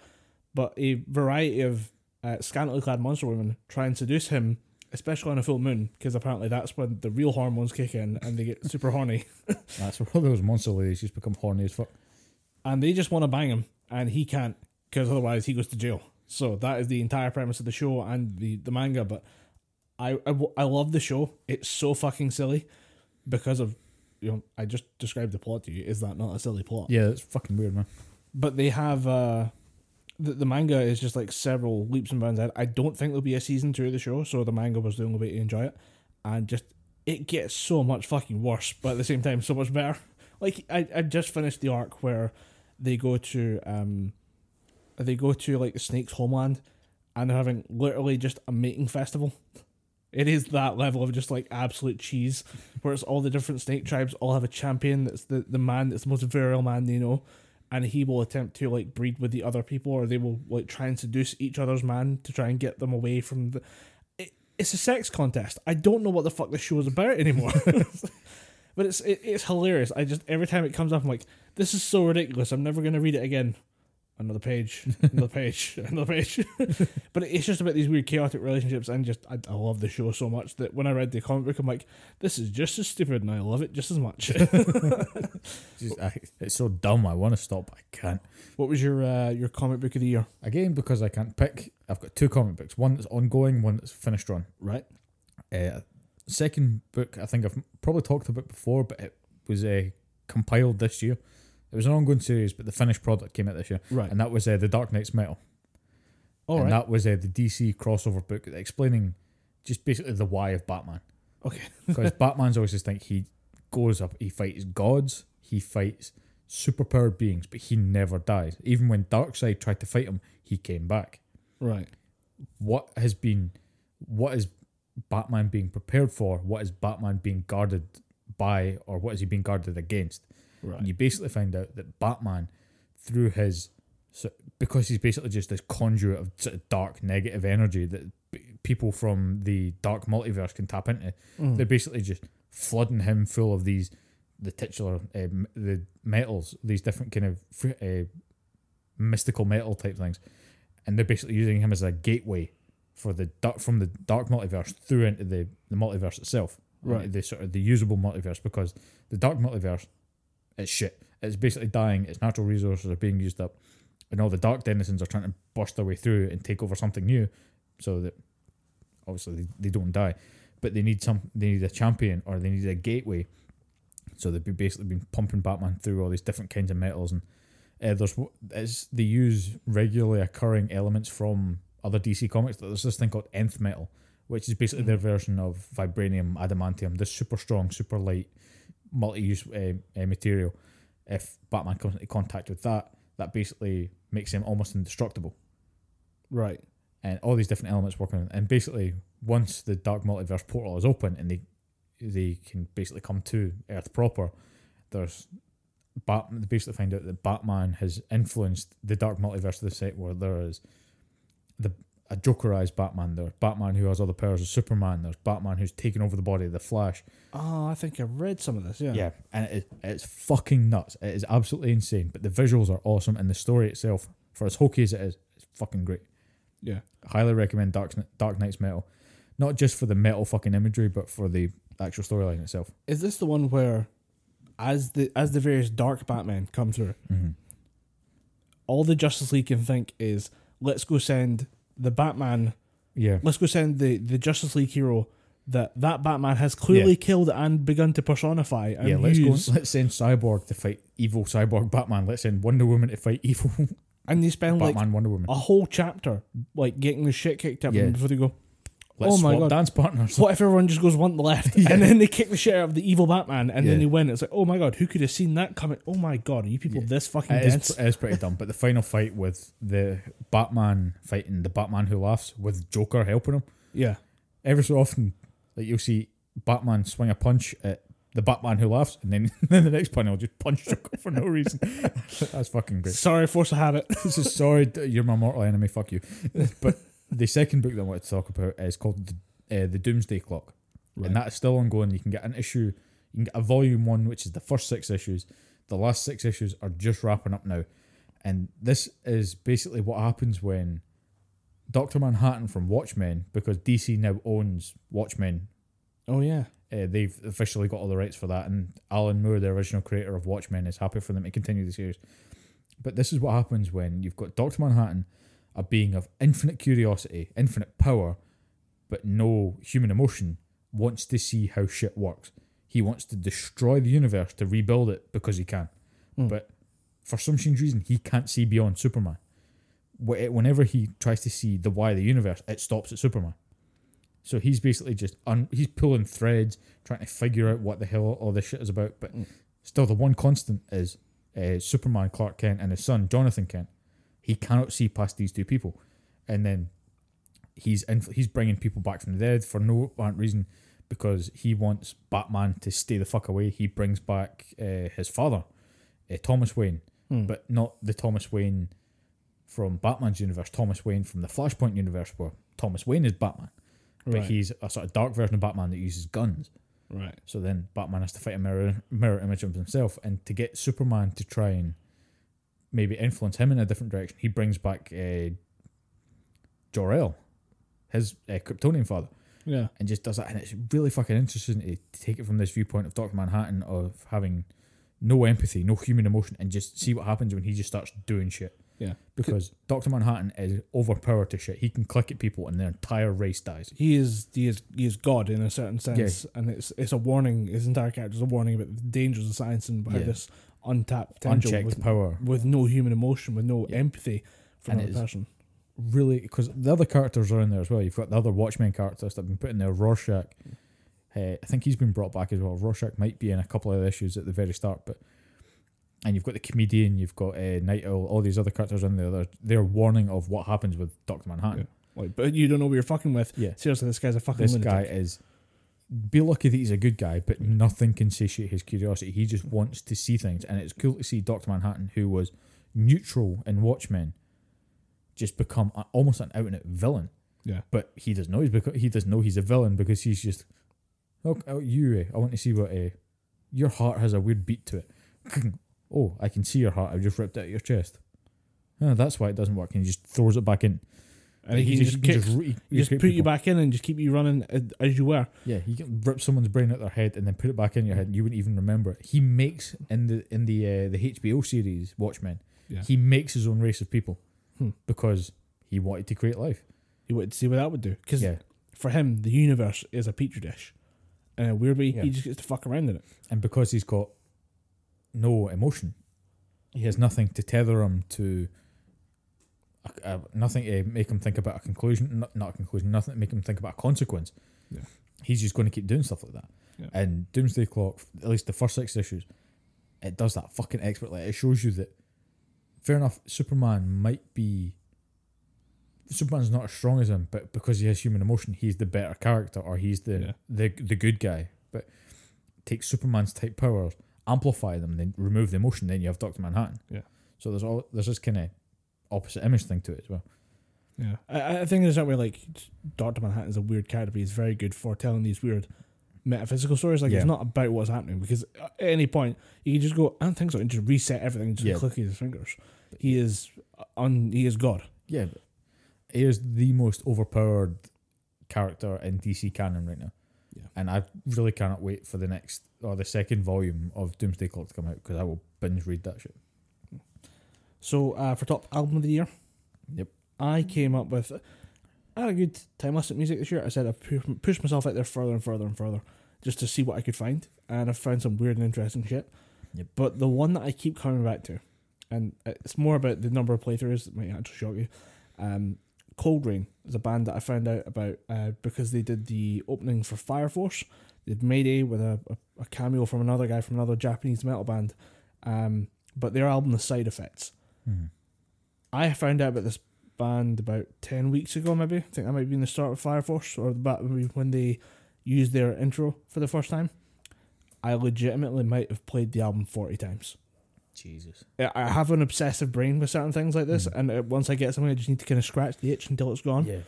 but a variety of uh, scantily clad monster women try and seduce him, especially on a full moon, because apparently that's when the real hormones kick in and they get super horny. That's where all those monster ladies just become horny as fuck. and they just want to bang him, and he can't because otherwise he goes to jail. So that is the entire premise of the show and the, the manga. But I, I w- I love the show. It's so fucking silly because of you know I just described the plot to you. Is that not a silly plot? Yeah, it's fucking weird, man. But they have uh the, the manga is just like several leaps and bounds ahead. I don't think there'll be a season two of the show, so the manga was the only way to enjoy it. And just it gets so much fucking worse, but at the same time so much better. Like I, I just finished the arc where they go to um they go to like the snake's homeland and they're having literally just a mating festival. It is that level of just like absolute cheese, where it's all the different snake tribes all have a champion that's the, the man that's the most virile man they know, and he will attempt to like breed with the other people, or they will like try and seduce each other's man to try and get them away from the. It, it's a sex contest. I don't know what the fuck this show is about anymore. but it's it, it's hilarious. I just every time it comes up, I'm like, this is so ridiculous. I'm never gonna read it again. Another page, another page, another page. but it's just about these weird chaotic relationships, and just I, I love the show so much that when I read the comic book, I'm like, this is just as stupid, and I love it just as much. Just, I, it's so dumb. I want to stop. I can't. what was your uh, your comic book of the year? Again, because I can't pick. I've got two comic books. One that's ongoing. One that's finished run. Right. Uh, second book, I think I've probably talked about before, but it was uh, compiled this year. It was an ongoing series, but the finished product came out this year, Right. and that was uh, the Dark Nights Metal. All and right. that was uh, the DC crossover book explaining just basically the why of Batman. okay. Because Batman's always just think he goes up, he fights gods, he fights superpowered beings, but he never dies. Even when Darkseid tried to fight him, he came back. Right. What has been, what is Batman being prepared for? What is Batman being guarded by, or what is he being guarded against? Right. And you basically find out that Batman, through his, so because he's basically just this conduit of sort of dark negative energy that people from the dark multiverse can tap into, Mm. they're basically just flooding him full of these, the titular, uh, m- the metals, these different kind of uh, mystical metal type things, and they're basically using him as a gateway for the dark from the dark multiverse through into the, the multiverse itself, Right. The sort of the usable multiverse because the dark multiverse it's shit. It's basically dying. Its natural resources are being used up, and all the dark denizens are trying to burst their way through and take over something new, so that obviously they, they don't die. But they need some. They need a champion or they need a gateway. So they've basically been pumping Batman through all these different kinds of metals, and uh, there's they use regularly occurring elements from other DC comics. There's this thing called nth metal, which is basically their version of vibranium, adamantium. This super strong, super light, multi-use uh, uh, material. If Batman comes into contact with that, that basically makes him almost indestructible. Right. And all these different elements working, and basically once the dark multiverse portal is open and they they can basically come to Earth proper, there's Bat. They basically find out that Batman has influenced the dark multiverse to the set where there is the a Jokerized Batman. There's Batman who has all the powers of Superman. There's Batman who's taken over the body of the Flash. Oh, I think I read some of this. Yeah. Yeah, and it it's fucking nuts. It is absolutely insane. But the visuals are awesome, and the story itself, for as hokey as it is, it's fucking great. Yeah. Highly recommend Dark Dark Nights Metal, not just for the metal fucking imagery, but for the actual storyline itself. Is this the one where, as the as the various dark Batman come through, Mm-hmm. all the Justice League can think is, let's go send the Batman. Yeah, Let's go send the the Justice League hero that that Batman has clearly killed and begun to personify and yeah. Let's use. go. Let's send Cyborg to fight evil Cyborg Batman. Let's send Wonder Woman to fight evil and they spend like Batman Wonder Woman. a whole chapter like getting the shit kicked out of Yeah. them before they go. Let's oh my swap God. dance partners. What if everyone just goes one the left Yeah. and then they kick the shit out of the evil Batman and then they win? It's like, oh my god, who could have seen that coming? Oh my god, are you people Yeah. this fucking It dense? is, it is pretty dumb. But the final fight with the Batman fighting the Batman who laughs with Joker helping him. yeah. every so often, like you'll see Batman swing a punch at the Batman who laughs, and then then the next panel will just punch Joker for no reason. That's fucking great. Sorry, force of habit. This is sorry, d- you're my mortal enemy. Fuck you. But the second book that I wanted to talk about is called the, uh, the Doomsday Clock, Right. and that is still ongoing. You can get an issue, you can get a volume one, which is the first six issues. The last six issues are just wrapping up now, And this is basically what happens when Doctor Manhattan from Watchmen, because DC now owns Watchmen. Oh yeah. Uh, they've officially got all the rights for that, and Alan Moore, the original creator of Watchmen, is happy for them to continue the series. But this is what happens when you've got Doctor Manhattan, a being of infinite curiosity, infinite power, but no human emotion, wants to see how shit works. He wants to destroy the universe to rebuild it because he can. Hmm. But for some strange reason, he can't see beyond Superman. Whenever he tries to see the why of the universe, it stops at Superman. So he's basically just un- he's pulling threads, trying to figure out what the hell all this shit is about. But Mm. still, the one constant is uh, Superman, Clark Kent, and his son Jonathan Kent. He cannot see past these two people, and then he's inf- he's bringing people back from the dead for no apparent reason because he wants Batman to stay the fuck away. He brings back uh, his father, uh, Thomas Wayne, Hmm. but not the Thomas Wayne from Batman's universe. Thomas Wayne from the Flashpoint universe, where Thomas Wayne is Batman, but right. he's a sort of dark version of Batman that uses guns. right. So then Batman has to fight a mirror mirror image of himself, and to get Superman to try and maybe influence him in a different direction, he brings back uh, Jor-El, his uh, Kryptonian father, Yeah. and just does that. And it's really fucking interesting to, take it from this viewpoint of Doctor Manhattan of having no empathy, no human emotion, and just see what happens when he just starts doing shit. Yeah. Because Doctor Manhattan is overpowered to shit. He can click at people, and their entire race dies. He is he is he is God in a certain sense, and it's it's a warning. His entire character is a warning about the dangers of science and how Yeah. this untapped Unchecked with, power. with no human emotion, with no Yeah. empathy for And another person. really because the other characters are in there as well. You've got the other Watchmen characters that have been put in there. Rorschach, uh, I think he's been brought back as well. Rorschach might be in a couple of issues at the very start, but and you've got the comedian, you've got uh, Night Owl, all these other characters in there. They're, they're warning of what happens with Doctor Manhattan. Like, but you don't know what you're fucking with. Yeah, Seriously, this guy's a fucking this lunatic. guy is. Be lucky that he's a good guy, but nothing can satiate his curiosity. He just wants to see things, and it's cool to see Doctor Manhattan, who was neutral in Watchmen, just become a, almost an out and out villain. Yeah. But he doesn't know he's because he doesn't know he's a villain because he's just oh, oh you eh, I want to see what uh, your heart has a weird beat to it. oh, I can see your heart. I just ripped it out of your chest. Oh, that's why it doesn't work. And he just throws it back in. And he, can just, he kick, re- he just put you back in and just keep you running as- you were. Yeah, he can rip someone's brain out of their head and then put it back in your head, and you wouldn't even remember it. He makes in the in the uh, the HBO series Watchmen. Yeah. He makes his own race of people Hmm. because he wanted to create life. He wanted to see what that would do because Yeah, for him, the universe is a petri dish. and a weird way, Yeah. he just gets to fuck around in it. and because he's got no emotion, he has nothing to tether him to. A, nothing to make him think about a conclusion, not, not a conclusion, nothing to make him think about a consequence. Yeah. He's just going to keep doing stuff like that. Yeah. And Doomsday Clock, at least the first six issues, it does that fucking expertly. It shows you that, fair enough, Superman might be. Superman's not as strong as him, but because he has human emotion, he's the better character, or he's the Yeah. the the good guy. But take Superman's type powers, amplify them, then remove the emotion, then you have Doctor Manhattan. Yeah. So there's all there's this kind of opposite image thing to it as well. Yeah, I, I think there's that way. Like Doctor Manhattan is a weird character, but he's very good for telling these weird metaphysical stories. Like Yeah. it's not about what's happening because at any point you can just go, I don't think so, and just reset everything, just Yeah. click his fingers. He is on. He is God. Yeah, he is the most overpowered character in DC canon right now. Yeah. And I really cannot wait for the next or the second volume of Doomsday Clock to come out because I will binge read that shit. So uh, for top album of the year, Yep. I came up with. I had a good time listening to music this year. I said I pu- pushed myself out there further and further and further just to see what I could find, and I found some weird and interesting shit. Yep. But the one that I keep coming back to, and it's more about the number of playthroughs that might actually shock you. Um, coldrain is a band that I found out about uh, because they did the opening for Fire Force. They did Mayday with a, a, a cameo from another guy from another Japanese metal band. Um, but their album, The Side Effects, Mhm. I found out about this band about 10 weeks ago, maybe. I think that might be in the start of Fire Force or the back maybe when they used their intro for the first time. I legitimately might have played the album 40 times. Jesus. I I have an obsessive brain with certain things like this, Mm. and uh, once I get something, I just need to kind of scratch the itch until it's gone. Yeah.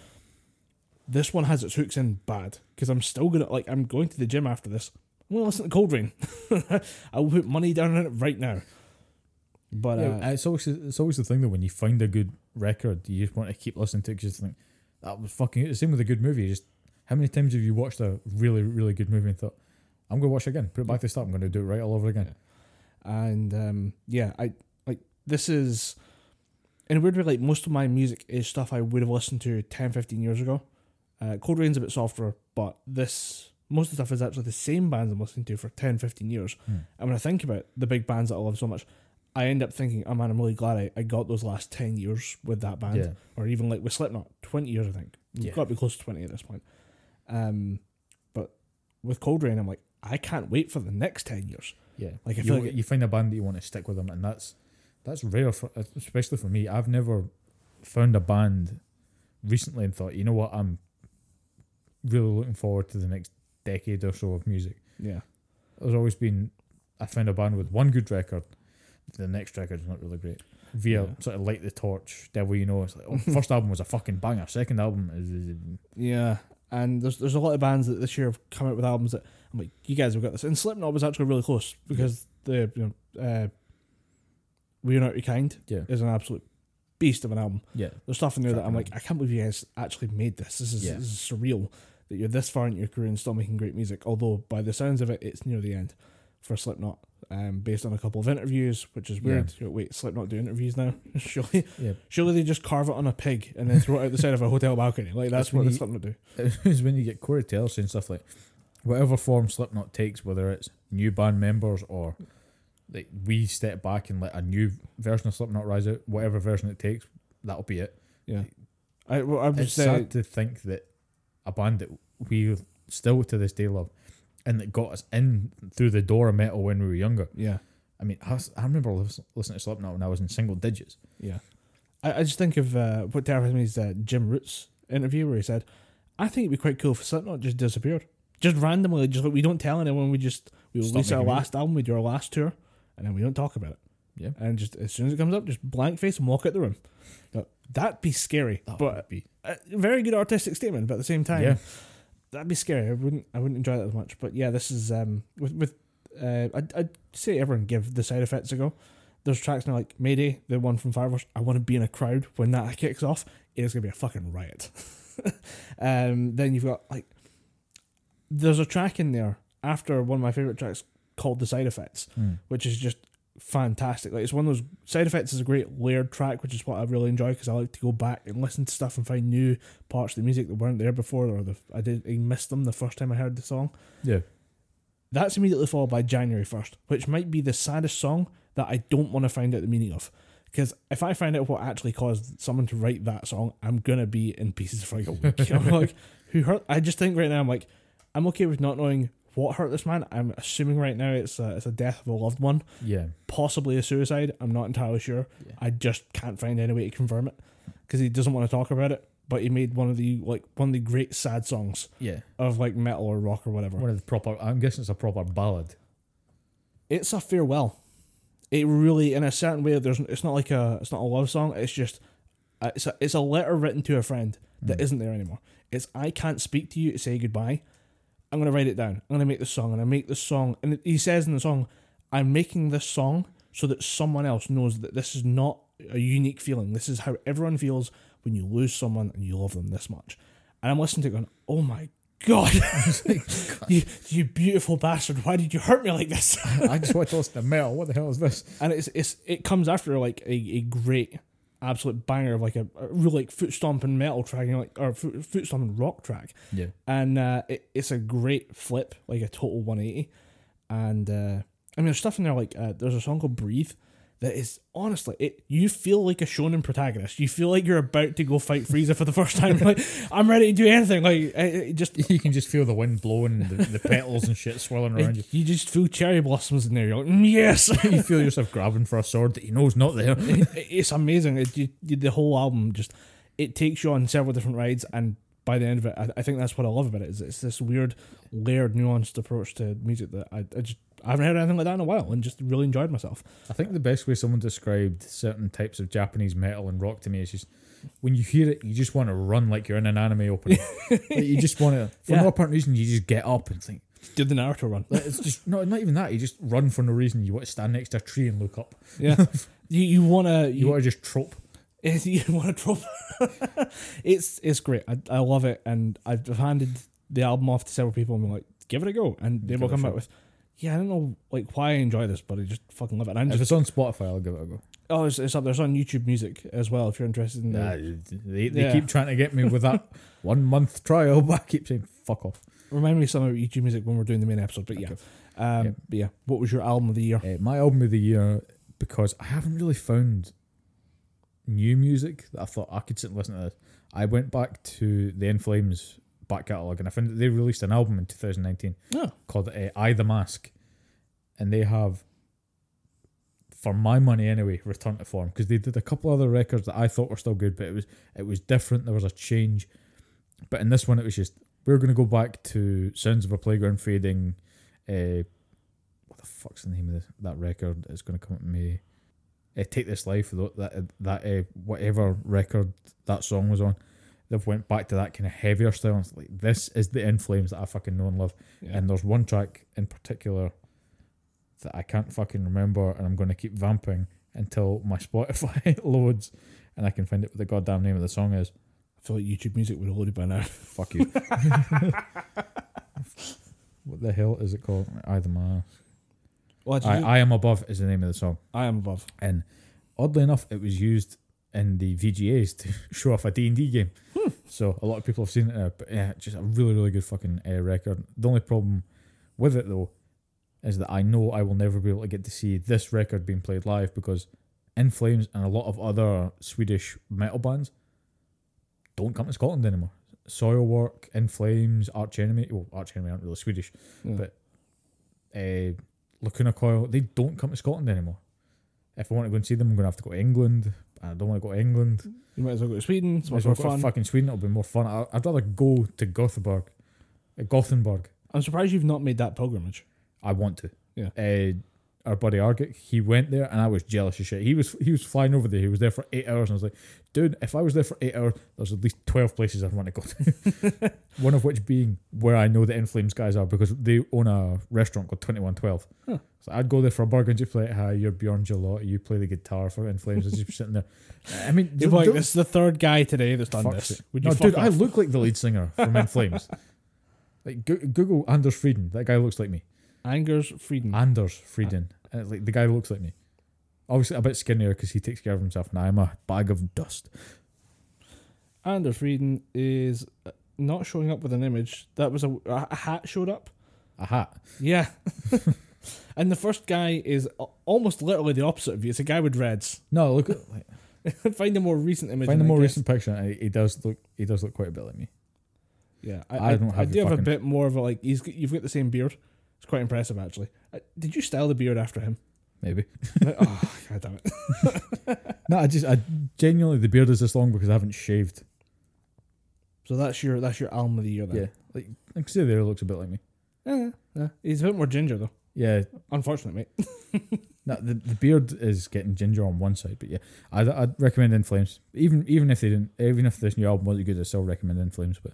This one has its hooks in bad because I'm still gonna like I'm going to the gym after this. I'm gonna listen to coldrain. I will put money down on it right now. But Yeah, uh, it's always it's always the thing that when you find a good record, you just want to keep listening to it because you think that was fucking. The same with a good movie. Just how many times have you watched a really really good movie and thought, I'm gonna watch it again, put it back to the start, I'm gonna do it right all over again. and um, yeah, I like this is in a weird way. Like most of my music is stuff I would have listened to 10, 15 years ago. Uh, coldrain's a bit softer, but this most of the stuff is actually the same bands I'm listening to for 10, 15 years. Hmm. And when I think about the big bands that I love so much, I end up thinking, oh man, I'm really glad I, I got those last 10 years with that band. Yeah. Or even like with Slipknot, 20 years, I think. We've Yeah. got to be close to 20 at this point. Um, but with coldrain, I'm like, I can't wait for the next 10 years. Yeah, Like, I you, like you find a band that you want to stick with them, and that's that's rare for especially for me. I've never found a band recently and thought, you know what, I'm really looking forward to the next decade or so of music. Yeah. There's always been I found a band with one good record, the next record's not really great. Via Yeah. sort of light the torch, devil you know. It's like oh, first album was a fucking banger. Second album is Yeah, and there's there's a lot of bands that this year have come out with albums that I'm like, you guys have got this. And Slipknot was actually really close because the you know uh, We Are Not Your Kind yeah is an absolute beast of an album. yeah There's stuff in there that I'm like, I can't believe you guys actually made this. This is Yeah. this is surreal that you're this far into your career and still making great music. Although by the sounds of it, it's near the end for Slipknot. Um, based on a couple of interviews, which is weird. Know, Wait, Slipknot do interviews now? surely, yeah. surely they just carve it on a pig and then throw it out the side of a hotel balcony. Like that's That's what the Slipknot do. is when you get Corey Taylor saying stuff like, whatever form Slipknot takes, whether it's new band members or like we step back and let a new version of Slipknot rise out, whatever version it takes, that'll be it. Yeah, I well, I'm It's sad to think that a band that we still to this day love and that got us in through the door of metal when we were younger. yeah, I mean, I, I remember listening to Slipknot when I was in single digits. yeah. I, I just think of uh, what terrifies me is uh, Jim Root's interview where he said, "I think it'd be quite cool if Slipknot just disappeared, just randomly, just like we don't tell anyone. We just we Stop release our last album, we do our last tour, and then we don't talk about it. Yeah. and just as soon as it comes up, just blank face and walk out the room. Now, that'd be scary, That but be a very good artistic statement. But at the same time, yeah, that'd be scary. I wouldn't I wouldn't enjoy that as much. But yeah, this is um with with uh I'd, I'd say everyone give the side effects a go. There's tracks now like Mayday, the one from Fire Force. I want to be in a crowd when that kicks off. It is gonna be a fucking riot. um, then you've got like there's a track in there after one of my favorite tracks called the side effects Hmm. which is just fantastic. Like it's one of those side effects is a great layered track, which is what I really enjoy because I like to go back and listen to stuff and find new parts of the music that weren't there before, or the I did I missed them the first time I heard the song. yeah. That's immediately followed by January first, which might be the saddest song that I don't want to find out the meaning of. Because if I find out what actually caused someone to write that song, I'm gonna be in pieces for like a week. I'm like, who hurt? I just think right now I'm like, I'm okay with not knowing what hurt this man. I'm assuming right now it's a, it's a death of a loved one Yeah, possibly a suicide. I'm not entirely sure. Yeah. I just can't find any way to confirm it because he doesn't want to talk about it. But he made one of the like one of the great sad songs yeah. of like metal or rock or whatever. One of the proper. I'm guessing it's a proper ballad. It's a farewell. It really, in a certain way, there's it's not like a it's not a love song. It's just uh, it's a it's a letter written to a friend that Mm. not there anymore. It's I can't speak to you to say goodbye. I'm gonna write it down. I'm gonna make the song, and I make the song. And he says in the song, "I'm making this song so that someone else knows that this is not a unique feeling. This is how everyone feels when you lose someone and you love them this much." And I'm listening to it going, "Oh my god, you you beautiful bastard! Why did you hurt me like this?" I just want to listen to metal. What the hell is this? and it's it's it comes after like a, a great absolute banger of like a, a real like foot stomping metal track, you know, like or foot, foot stomping rock track, Yeah, and uh, it, it's a great flip, like a total one eighty, and uh, I mean there's stuff in there like uh, there's a song called Breathe. That is honestly, it. You feel like a shonen protagonist. You feel like you're about to go fight Frieza for the first time. like I'm ready to do anything. Like it, it just you can just feel the wind blowing, the, the petals and shit swirling around you. you just feel cherry blossoms in there. You're like, "Mm, yes. You feel yourself grabbing for a sword that you know is not there. it, it's amazing. You- the whole album just it takes you on several different rides, and by the end of it, I, I think that's what I love about it. Is it's this weird, layered, nuanced approach to music that I, I just I haven't heard anything like that in a while, and just really enjoyed myself. I think the best way someone described certain types of Japanese metal and rock to me is just when you hear it, you just want to run like you're in an anime opening. Like, you just want to, for Yeah. no apparent reason, you just get up and think. Did the Naruto run? It's just not not even that. You just run for no reason. You want to stand next to a tree and look up. Yeah, You you wanna You, you, want to just trope. You wanna drop. it's it's great. I, I love it, and I've handed the album off to several people and been like, give it a go, and they Give will come back with. Yeah, I don't know like why I enjoy this, but I just fucking love it. And I'm If just it's on Spotify, I'll give it a go. oh, it's, it's up there. It's on YouTube Music as well. If you're interested in Nah, the, they they Yeah. keep trying to get me with that one month trial, but I keep saying fuck off. remind me some of YouTube Music when we're doing the main episode. But yeah, Okay. um, Yeah. but yeah. What was your album of the year? Uh, my album of the year because I haven't really found new music that I thought I could sit and listen to this. I went back to the In Flames back catalogue and I found that they released an album in 2019 Oh, called uh, I the Mask, and they have, for my money anyway, returned to form because they did a couple other records that I thought were still good, but it was it was different. There was a change, but in this one it was just we're going to go back to Sounds of a Playground Fading. Uh, what the fuck's the name of this, that record? It's going to come at me. Uh, Take this life that that uh, whatever record that song was on. They've went back to that kind of heavier style. And it's like this is the In Flames that I fucking know and love. yeah. And there's one track in particular that I can't fucking remember, and I'm going to keep vamping until my Spotify loads and I can find out what the goddamn name of the song is. I feel like YouTube Music would have loaded by now. Fuck you. what the hell is it called? Either the Mask. I, I Am Above is the name of the song. I am above. And oddly enough, it was used in the VGAs to show off a D&D game. So a lot of people have seen it now. But yeah, just a really, really good fucking uh, record. The only problem with it, though, is that I know I will never be able to get to see this record being played live because In Flames and a lot of other Swedish metal bands don't come to Scotland anymore. Soilwork, In Flames, Arch Enemy. Well, Arch Enemy aren't really Swedish. Yeah. But uh, Lacuna Coil, they don't come to Scotland anymore. If I want to go and see them, I'm going to have to go to England. I don't want to go to England. You might as well go to Sweden. It's Might much as well more to fun. fucking Sweden. It'll be more fun. I- I'd rather go to Gothenburg. Uh, Gothenburg. I'm surprised you've not made that pilgrimage. I want to. Yeah. Uh, our buddy Argit, he went there, and I was jealous as shit. He was he was flying over there. He was there for eight hours, and I was like, dude, if I was there for eight hours, there's at least twelve places I'd want to go to. One of which being where I know the In Flames guys are because they own a restaurant called Twenty One Twelve. So I'd go there for a burger and just play, hi, you're Björn Gelotte, you play the guitar for In Flames, and just sitting there. I mean, You're like, this is the third guy today that's done this. Would you no, dude, I look like the lead singer from In Flames. Like Google Anders Fridén. That guy looks like me. Angers Frieden. Anders Fridén. Uh, like the guy looks like me. Obviously a bit skinnier because he takes care of himself, and I'm a bag of dust. Anders Fridén is uh, not showing up with an image. That was a, a hat showed up. A hat. Yeah. and the first guy is almost literally the opposite of you. It's a guy with reds. No, look at like, Find a more recent image. find a more recent picture. He, does look. He does look quite a bit like me. Yeah, I I, I, don't I have do the have a bit more of a like. He's you've got the same beard. It's quite impressive actually. Uh, did you style the beard after him? Maybe. Like, oh god damn it! No, I just I genuinely the beard is this long because I haven't shaved. So that's your that's your album of the year then. Yeah, like I can see there it looks a bit like me. Yeah, yeah. He's a bit more ginger though. Yeah, Unfortunately, mate. No, the, the beard is getting ginger on one side, but yeah, I'd, I'd recommend In Flames. Even even if they didn't, even if this new album wasn't good, I still recommend In Flames. But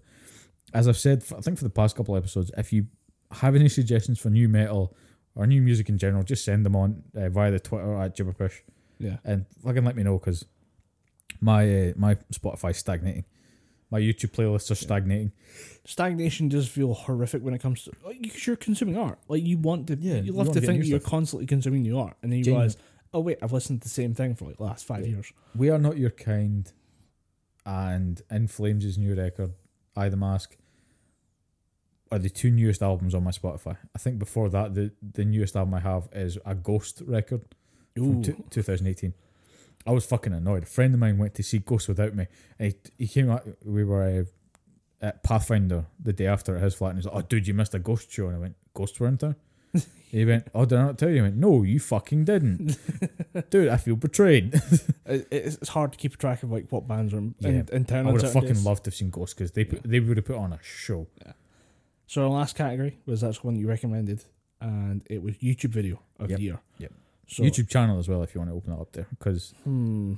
as I've said, I think for the past couple of episodes, if you have any suggestions for new metal or new music in general, just send them on uh, via the Twitter at Gibberpish Yeah. and fucking let me know because my uh, my Spotify's stagnating, my YouTube playlists are stagnating. Stagnation does feel horrific when it comes to like you're consuming art. Like you want to, Yeah, you love wanna think that you're stuff. constantly consuming new art, and then you realize, oh wait, I've listened to the same thing for like the last five Yeah. years. We Are Not Your Kind and In Flames' new record, I the Mask, are the two newest albums on my Spotify. I think before that, the, the newest album I have is a Ghost record from Ooh, two, 2018. I was fucking annoyed. A friend of mine went to see Ghost without me. And he, he came out, we were uh, at Pathfinder the day after at his flat, and he's like, Oh, dude, you missed a Ghost show. And I went, Ghosts were in town? he went, Oh, did I not tell you? I went, No, you fucking didn't. dude, I feel betrayed. It- it's, hard to keep track of like what bands are in, Yeah, in, in town. I would have fucking days. loved to have seen Ghost because they put, they would have put on a show. So our last category was that's one you recommended, and it was YouTube video of Yep, the year. yep. So, YouTube channel as well if you want to open that up there because Hmm.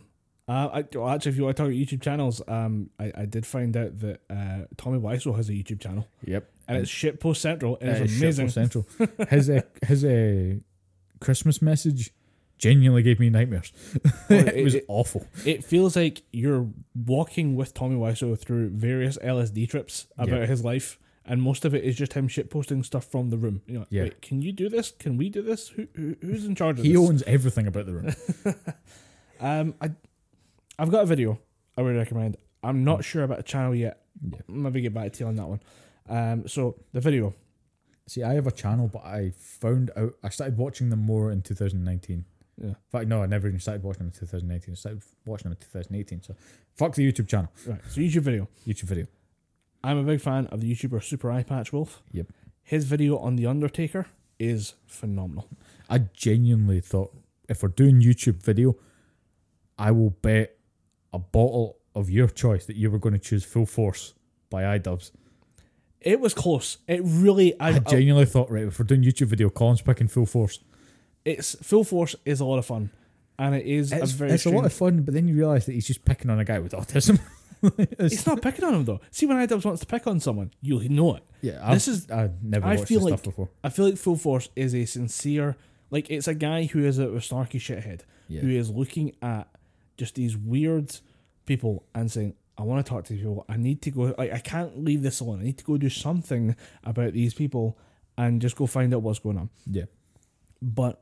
Uh, I, well, actually, if you want to talk about YouTube channels, um, I, I did find out that uh, Tommy Wiseau has a YouTube channel, yep, and it's Shitpost Central, and Uh, it's amazing. Shitpost Central. his uh, his uh, Christmas message genuinely gave me nightmares. Well, it was it- awful. It feels like you're walking with Tommy Wiseau through various LSD trips about Yeah. his life, and most of it is just him shitposting stuff from the room. You know, Yeah. wait, can you do this? Can we do this? Who, who who's in charge of He this? owns everything about the room. Um, I, I've got a video I would recommend. I'm not sure about a channel yet. Yeah. Maybe get back to you on that one. Um, so the video. See, I have a channel, but I found out I started watching them more in 2019. Yeah. In fact, no, I never even started watching them in 2019. I started watching them in 2018. So, fuck the YouTube channel, Right. So YouTube video. YouTube video. I'm a big fan of the YouTuber Super Eyepatch Wolf. Yep. His video on The Undertaker is phenomenal. I genuinely thought if we're doing YouTube video, I will bet a bottle of your choice that you were going to choose Full Force by iDubbbz. It was close. It really. I, I I- genuinely thought, right, if we're doing YouTube video, Colin's picking Full Force. it's full force is a lot of fun, and it is It's, a very. it's a lot of fun, but then you realise that he's just picking on a guy with autism. It's- It's not picking on him though. See, when iDubbbz wants to pick on someone, you'll know it. yeah, this I've, is- I've never I watched feel this like- stuff before. I feel like Full Force is a sincere, like it's a guy who is a, a snarky shithead Yeah. who is looking at just these weird people and saying, "I want to talk to these people. I need to go. Like I can't leave this alone. I need to go do something about these people and just go find out what's going on." Yeah. But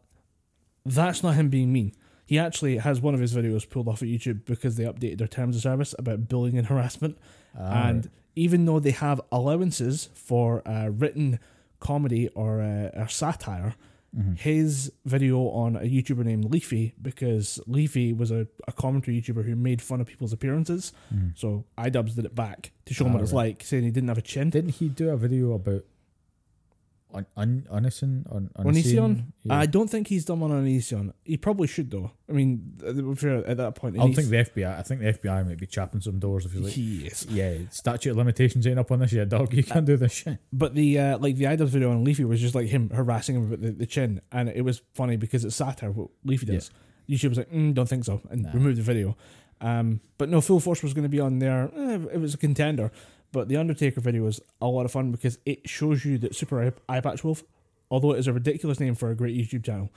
that's not him being mean. He actually has one of his videos pulled off of YouTube because they updated their terms of service about bullying and harassment. Ah, and even though they have allowances for uh, written comedy or, uh, or satire, mhm. his video on a YouTuber named Leafy, because Leafy was a, a commentary YouTuber who made fun of people's appearances. Mhm. So iDubbbz did it back to show him Ah, what it's right. like, saying he didn't have a chin. Didn't he do a video about un, un, Unison? Un, Onision? Yeah. I don't think he's done one on Onision. He probably should, though. I mean, th- th- fair at that point. I don't think the FBI. I think the FBI might be chapping some doors if you like. he is. Yeah, statute of limitations ain't up on this yet, dog. You can't do this shit. But the uh, like the iDubbbz video on Leafy was just like him harassing him about the, the chin, and it was funny because it's satire what Leafy does. YouTube was like, mm, don't think so, and Nah. removed the video. Um, but no, Full Force was going to be on there. Eh, it was a contender, but the Undertaker video was a lot of fun because it shows you that Super Eye, Patch Wolf, although it is a ridiculous name for a great YouTube channel,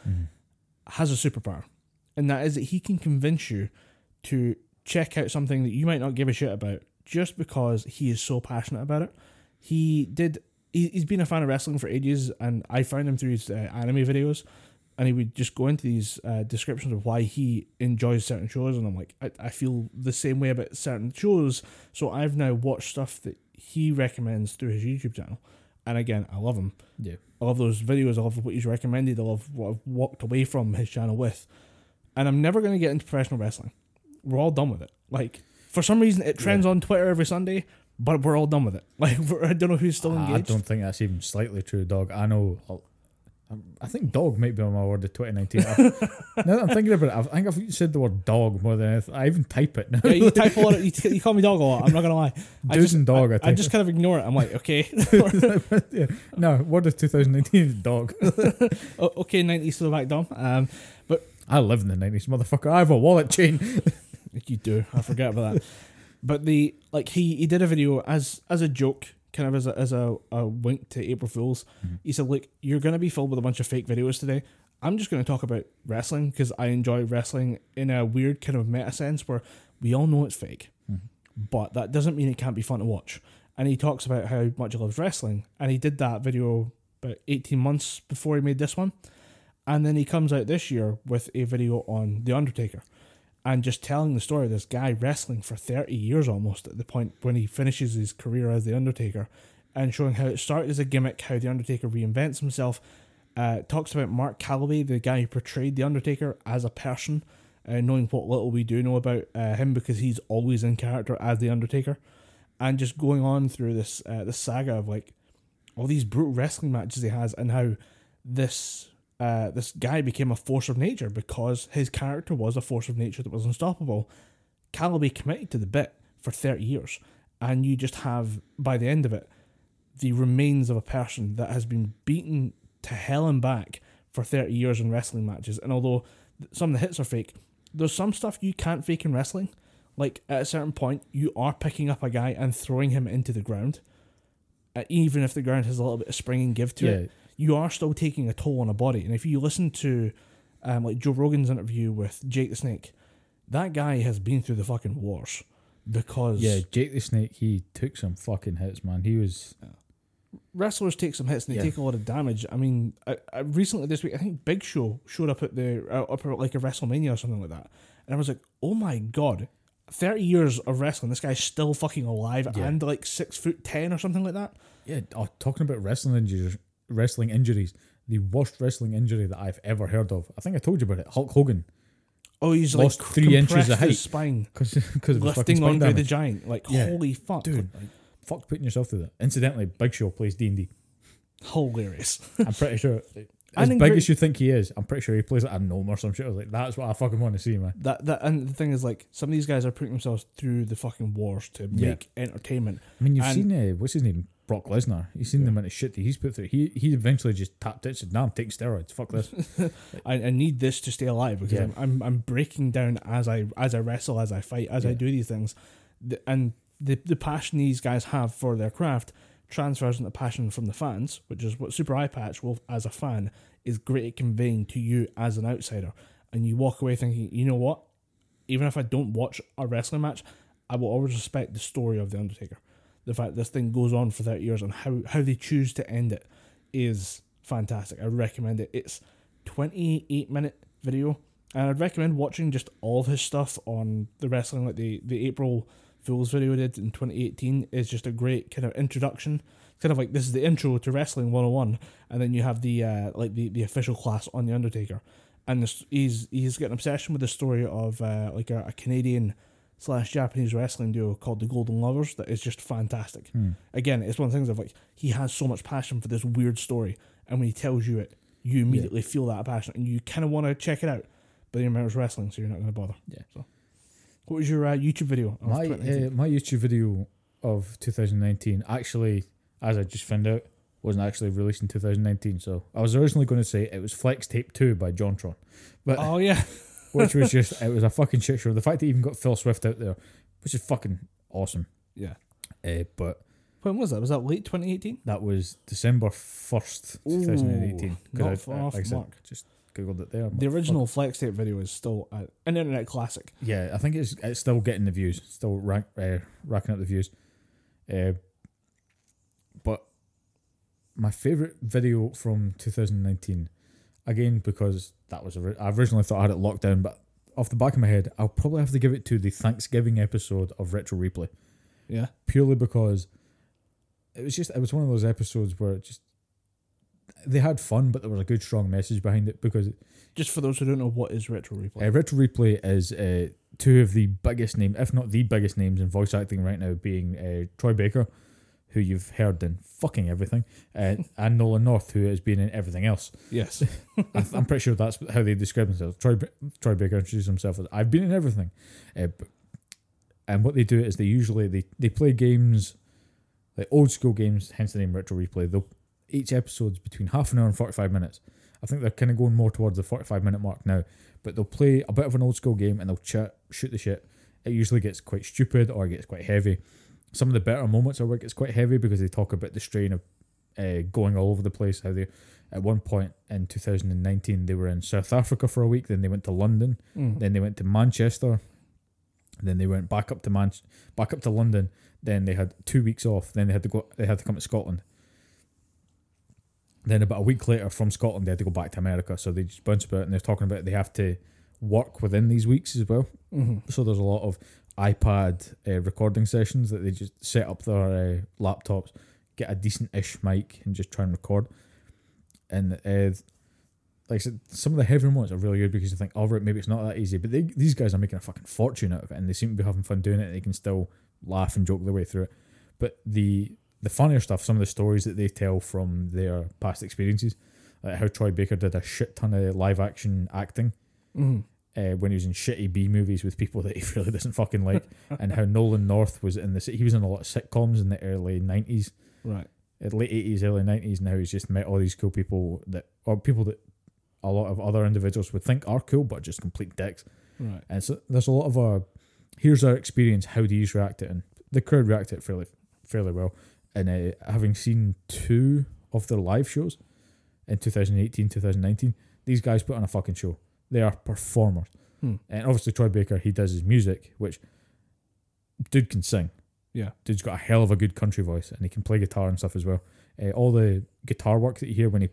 has a superpower, and that is that he can convince you to check out something that you might not give a shit about just because he is so passionate about it. He did. He, he's been a fan of wrestling for ages, and I found him through his uh, anime videos. And he would just go into these uh, descriptions of why he enjoys certain shows, and I'm like, I, I feel the same way about certain shows. So I've now watched stuff that he recommends through his YouTube channel, and again, I love him. Yeah. I love those videos. I love what he's recommended. I love what I've walked away from his channel with. And I'm never going to get into professional wrestling. We're all done with it. Like, for some reason, it trends on Twitter every Sunday, but we're all done with it. Like, I don't know who's still engaged. I don't think that's even slightly true, dog. I know. I'll- think dog might be on my word of 2019. I've- now that I'm thinking about it, I've- I think I've said the word dog more than anything. I even type it now. Yeah, you type a lot. Of, you, t- you call me dog a lot. I'm not gonna lie. I just, and dog, I I, type just kind of ignore it. I'm like, okay, yeah. No, word of 2019 is dog. Okay, 90s throwback dumb. Um, but I live in the 90s, motherfucker. I have a wallet chain. You do. I forget about that. But the like he he did a video as as a joke, kind of as a as a, a wink to April Fools. Mm-hmm. He said, "Look, you're gonna be filled with a bunch of fake videos today. I'm just gonna talk about wrestling because I enjoy wrestling in a weird kind of meta sense where we all know it's fake, mm-hmm. but that doesn't mean it can't be fun to watch." And he talks about how much he loves wrestling, and he did that video about 18 months before he made this one. And then he comes out this year with a video on The Undertaker and just telling the story of this guy wrestling for 30 years almost at the point when he finishes his career as The Undertaker and showing how it started as a gimmick, how The Undertaker reinvents himself. Uh, talks about Mark Calaway, the guy who portrayed The Undertaker as a person, uh, knowing what little we do know about uh, him because he's always in character as The Undertaker. And just going on through this uh, this saga of like all these brutal wrestling matches he has and how this uh, this guy became a force of nature because his character was a force of nature that was unstoppable. Calaway committed to the bit for 30 years, and you just have, by the end of it, the remains of a person that has been beaten to hell and back for 30 years in wrestling matches. And although some of the hits are fake, there's some stuff you can't fake in wrestling. Like at a certain point, you are picking up a guy and throwing him into the ground, uh, even if the ground has a little bit of spring and give to it yeah. You are still taking a toll on a body. And if you listen to um, like Joe Rogan's interview with Jake the Snake, that guy has been through the fucking wars because Yeah, Jake the Snake, he took some fucking hits, man. He was wrestlers take some hits and they Yeah. take a lot of damage. I mean, I, I recently this week, I think Big Show showed up at the uh, up at like a WrestleMania or something like that, and I was like, oh my god, thirty years of wrestling, this guy's still fucking alive Yeah. and like six foot ten or something like that. yeah. Oh, talking about wrestling injuries, wrestling injuries, the worst wrestling injury that I've ever heard of. I think I told you about it. Hulk Hogan, Oh, he's Lost like three inches of height. his spine, because because of his lifting Andre the. Giant. Like Yeah. holy fuck, Dude, like, fuck putting yourself through that. Incidentally, Big Show plays D and D. hilarious. I'm pretty sure. As big as you think he is, I'm pretty sure he plays like a gnome or some shit. I was like, that's what I fucking want to see, man. that that and the thing is like some of these guys are putting themselves through the fucking wars to Yeah. make entertainment. I mean, you've And- seen uh, what's his name, Brock Lesnar. You've seen Yeah. the amount of shit that he's put through. He he eventually just tapped it. Said, "Nah, I'm taking steroids. Fuck this." I, I need this to stay alive because Yeah. I'm, I'm I'm breaking down as I as I wrestle, as I fight, as I do these things, the, and the the passion these guys have for their craft transfers into passion from the fans, which is what Super Eyepatch Wolf, as a fan, is great at conveying to you as an outsider, and you walk away thinking, you know what, even if I don't watch a wrestling match, I will always respect the story of the Undertaker. The fact this thing goes on for thirty years and how how they choose to end it is fantastic. I recommend it. It's 28 minute video and I'd recommend watching just all his stuff on the wrestling like the the April Fools video did in 2018 is just a great kind of introduction It's kind of like this is the intro to wrestling 101 and then you have the uh like the, the official class on the Undertaker and this, he's he's got an obsession with the story of uh, like a, a Canadian slash Japanese wrestling duo called the Golden Lovers that is just fantastic Hmm. again, it's one of the things of like he has so much passion for this weird story, and when he tells you it, you immediately feel that passion, and you kind of want to check it out. But then you remember it's wrestling, so you're not going to bother. Yeah. So, what was your uh, YouTube video? my uh, my YouTube video of 2019 actually, as I just found out, wasn't actually released in 2019. So I was originally going to say it was Flex Tape Two by Jontron, but oh yeah, which was just it was a fucking shit show. The fact that even got Phil Swift out there, which is fucking awesome. yeah. Uh, but When was that? Was that late 2018? that was December 1st, 2018. Ooh, 'Cause not I- far I- off the mark. Just googled it there. The like, original flex tape video is still uh, an internet classic. fuck. Yeah, I think it's it's still getting the views, still rank, uh, racking up the views. Uh, but my favorite video from 2019, again because that was I originally thought I had it locked down, but off the back of my head, I'll probably have to give it to the Thanksgiving episode of Retro Replay. Yeah. purely because it was just it was one of those episodes where it just they had fun, but there was a good strong message behind it because Just for those who don't know, what is retro replay? uh, Retro Replay is uh, two of the biggest names, if not the biggest names in voice acting right now, being uh, Troy Baker, who you've heard in fucking everything, uh, and Nolan North, who has been in everything else. yes. I I'm pretty sure that's how they describe themselves. Troy, Troy Baker introduced himself as I've been in everything, uh, and what they do is they usually they, they play games, like old school games, hence the name retro replay. They'll each episode's between half an hour and forty five minutes. I think they're kind of going more towards the forty five minute mark now, but they'll play a bit of an old school game and they'll chat, shoot the shit. It usually gets quite stupid or it gets quite heavy. Some of the better moments are where it gets quite heavy because they talk about the strain of uh, going all over the place. How they, at one point in 2019, they were in South Africa for a week. Then they went to London. Mm. Then they went to Manchester. Then they went back up to Man, back up to London. Then they had two weeks off. Then they had to go. They had to come to Scotland. Then about a week later, from Scotland, they had to go back to America. So they just bounce about, and they're talking about they have to work within these weeks as well. hmm So there's a lot of iPad uh, recording sessions that they just set up their uh, laptops, get a decent ish mic, and just try and record. And uh, like I said, some of the heavier ones are really good because you think, oh right, maybe it's not that easy. But they, these guys are making a fucking fortune out of it, and they seem to be having fun doing it. And they can still laugh and joke their way through it. But the the funnier stuff, some of the stories that they tell from their past experiences, like how Troy Baker did a shit ton of live action acting hmm uh, when he was in shitty B movies with people that he really doesn't fucking like, and how Nolan North was in this. He was in a lot of sitcoms in the early nineties, Right. uh, late eighties, early nineties. Now he's just met all these cool people that, or people that a lot of other individuals would think are cool, but just complete dicks. Right. And so there's a lot of uh, here's our experience. How do you react to it? And the crowd reacted fairly fairly well. And uh, having seen two of their live shows in 2018, 2019, these guys put on a fucking show. They are performers. Hmm. And obviously Troy Baker, he does his music, which dude can sing. Yeah. Dude's got a hell of a good country voice and he can play guitar and stuff as well. Uh, all the guitar work that you hear when he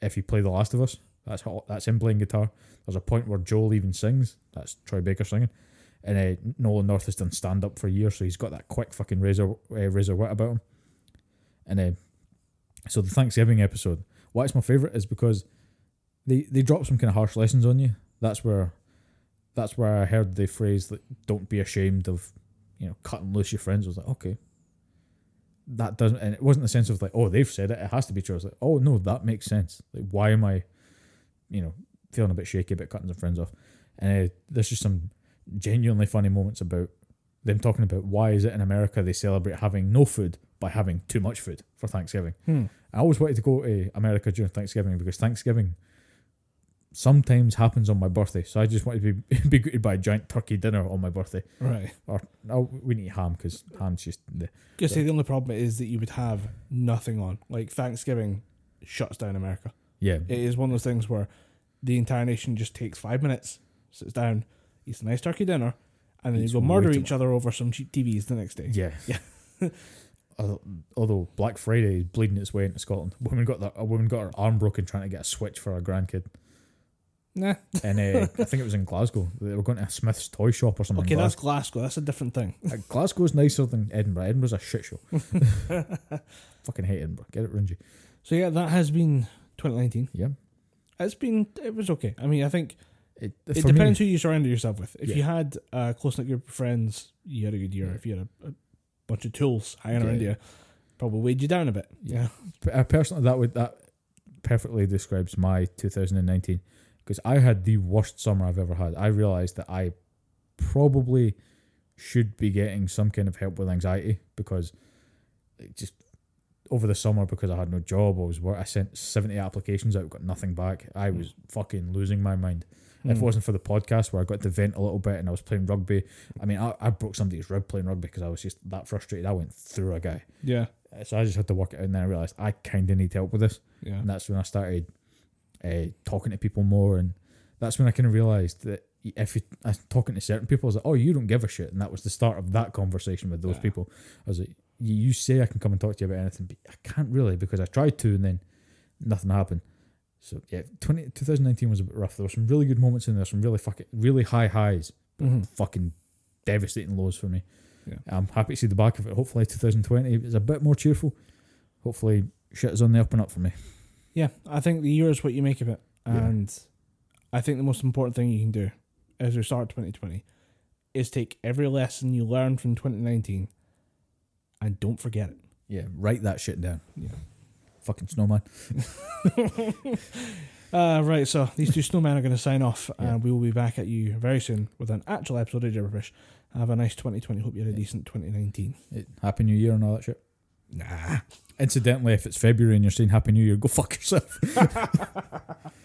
if you play The Last of Us, that's how, that's him playing guitar. There's a point where Joel even sings. That's Troy Baker singing. And uh, Nolan North has done stand up for years, so he's got that quick fucking razor uh, razor wit about him. And uh, so the Thanksgiving episode, why it's my favorite is because they they drop some kind of harsh lessons on you. That's where that's where I heard the phrase that "don't be ashamed of," you know, cutting loose your friends. I was like, okay, that doesn't, and it wasn't the sense of like, oh, they've said it, it has to be true. I was like, oh no, that makes sense. Like, why am I, you know, feeling a bit shaky about cutting some friends off? And uh, there's just some genuinely funny moments about them talking about why is it in America they celebrate having no food by having too much food for Thanksgiving. Hmm. I always wanted to go to America during Thanksgiving because Thanksgiving sometimes happens on my birthday. So I just wanted to be, be greeted by a giant turkey dinner on my birthday. Right. Or no, we need ham because ham's just the Just say the only problem is that you would have nothing on. Like Thanksgiving shuts down America. yeah. It is one of those things where the entire nation just takes five minutes, sits down, eats a nice turkey dinner, and then Eats you go murder each other over some cheap TVs the next day. Yeah. Yeah. Although- Black Friday is bleeding its way into Scotland, woman got a woman got her arm broken trying to get a switch for her grandkid, Nah. and uh, I think it was in Glasgow. They were going to a Smith's toy shop or something. Okay, that's Glasgow. That's a different thing. Glasgow. Uh, Glasgow's nicer than Edinburgh. Edinburgh's a shit show. Fucking hate Edinburgh. Get it, Ringy. So yeah, that has been 2019. Yeah. It's been it was okay. I mean, I think It, it for me- depends who you surrounded yourself with. If Yeah. you had a close knit group of friends, you had a good year. Yeah. If you had a, a bunch of tools hanging Yeah. around you, probably weighed you down a bit. Yeah. Uh, personally, that would that perfectly describes my 2019 because I had the worst summer I've ever had. I realized that I probably should be getting some kind of help with anxiety because it just over the summer because I had no job. I was wor- I sent 70 applications out, got nothing back. I was fucking losing my mind. If it Hmm. wasn't for the podcast where I got to vent a little bit and I was playing rugby, I mean, I, I broke somebody's rib playing rugby because I was just that frustrated. I went through a guy. Yeah. Uh, So I just had to work it out, and then I realized I kind of need help with this, Yeah. and that's when I started uh, talking to people more, and that's when I kind of realized that if you, I was talking to certain people, I was like, "Oh, you don't give a shit," and that was the start of that conversation with those Yeah. people. I was like, "You you say I can come and talk to you about anything, but I can't really because I tried to, and then nothing happened." So yeah, 20, 2019 was a bit rough. There were some really good moments in there, some really fucking really high highs, Mhm. fucking devastating lows for me. Yeah. I'm happy to see the back of it. Hopefully, 2020 is a bit more cheerful. Hopefully, shit is on the up and up for me. Yeah, I think the year is what you make of it, Yeah. and I think the most important thing you can do as we start 2020 is take every lesson you learned from 2019 and don't forget it. Yeah, write that shit down. Yeah. Fucking snowman. Uh, right, so these two snowmen are going to sign off, Yeah. and we will be back at you very soon with an actual episode of Gibberpish. Have a nice 2020. Hope you had a Yeah. decent 2019. Eh, Happy New Year and all that shit. Nah. Incidentally, if it's February and you're saying Happy New Year, go fuck yourself.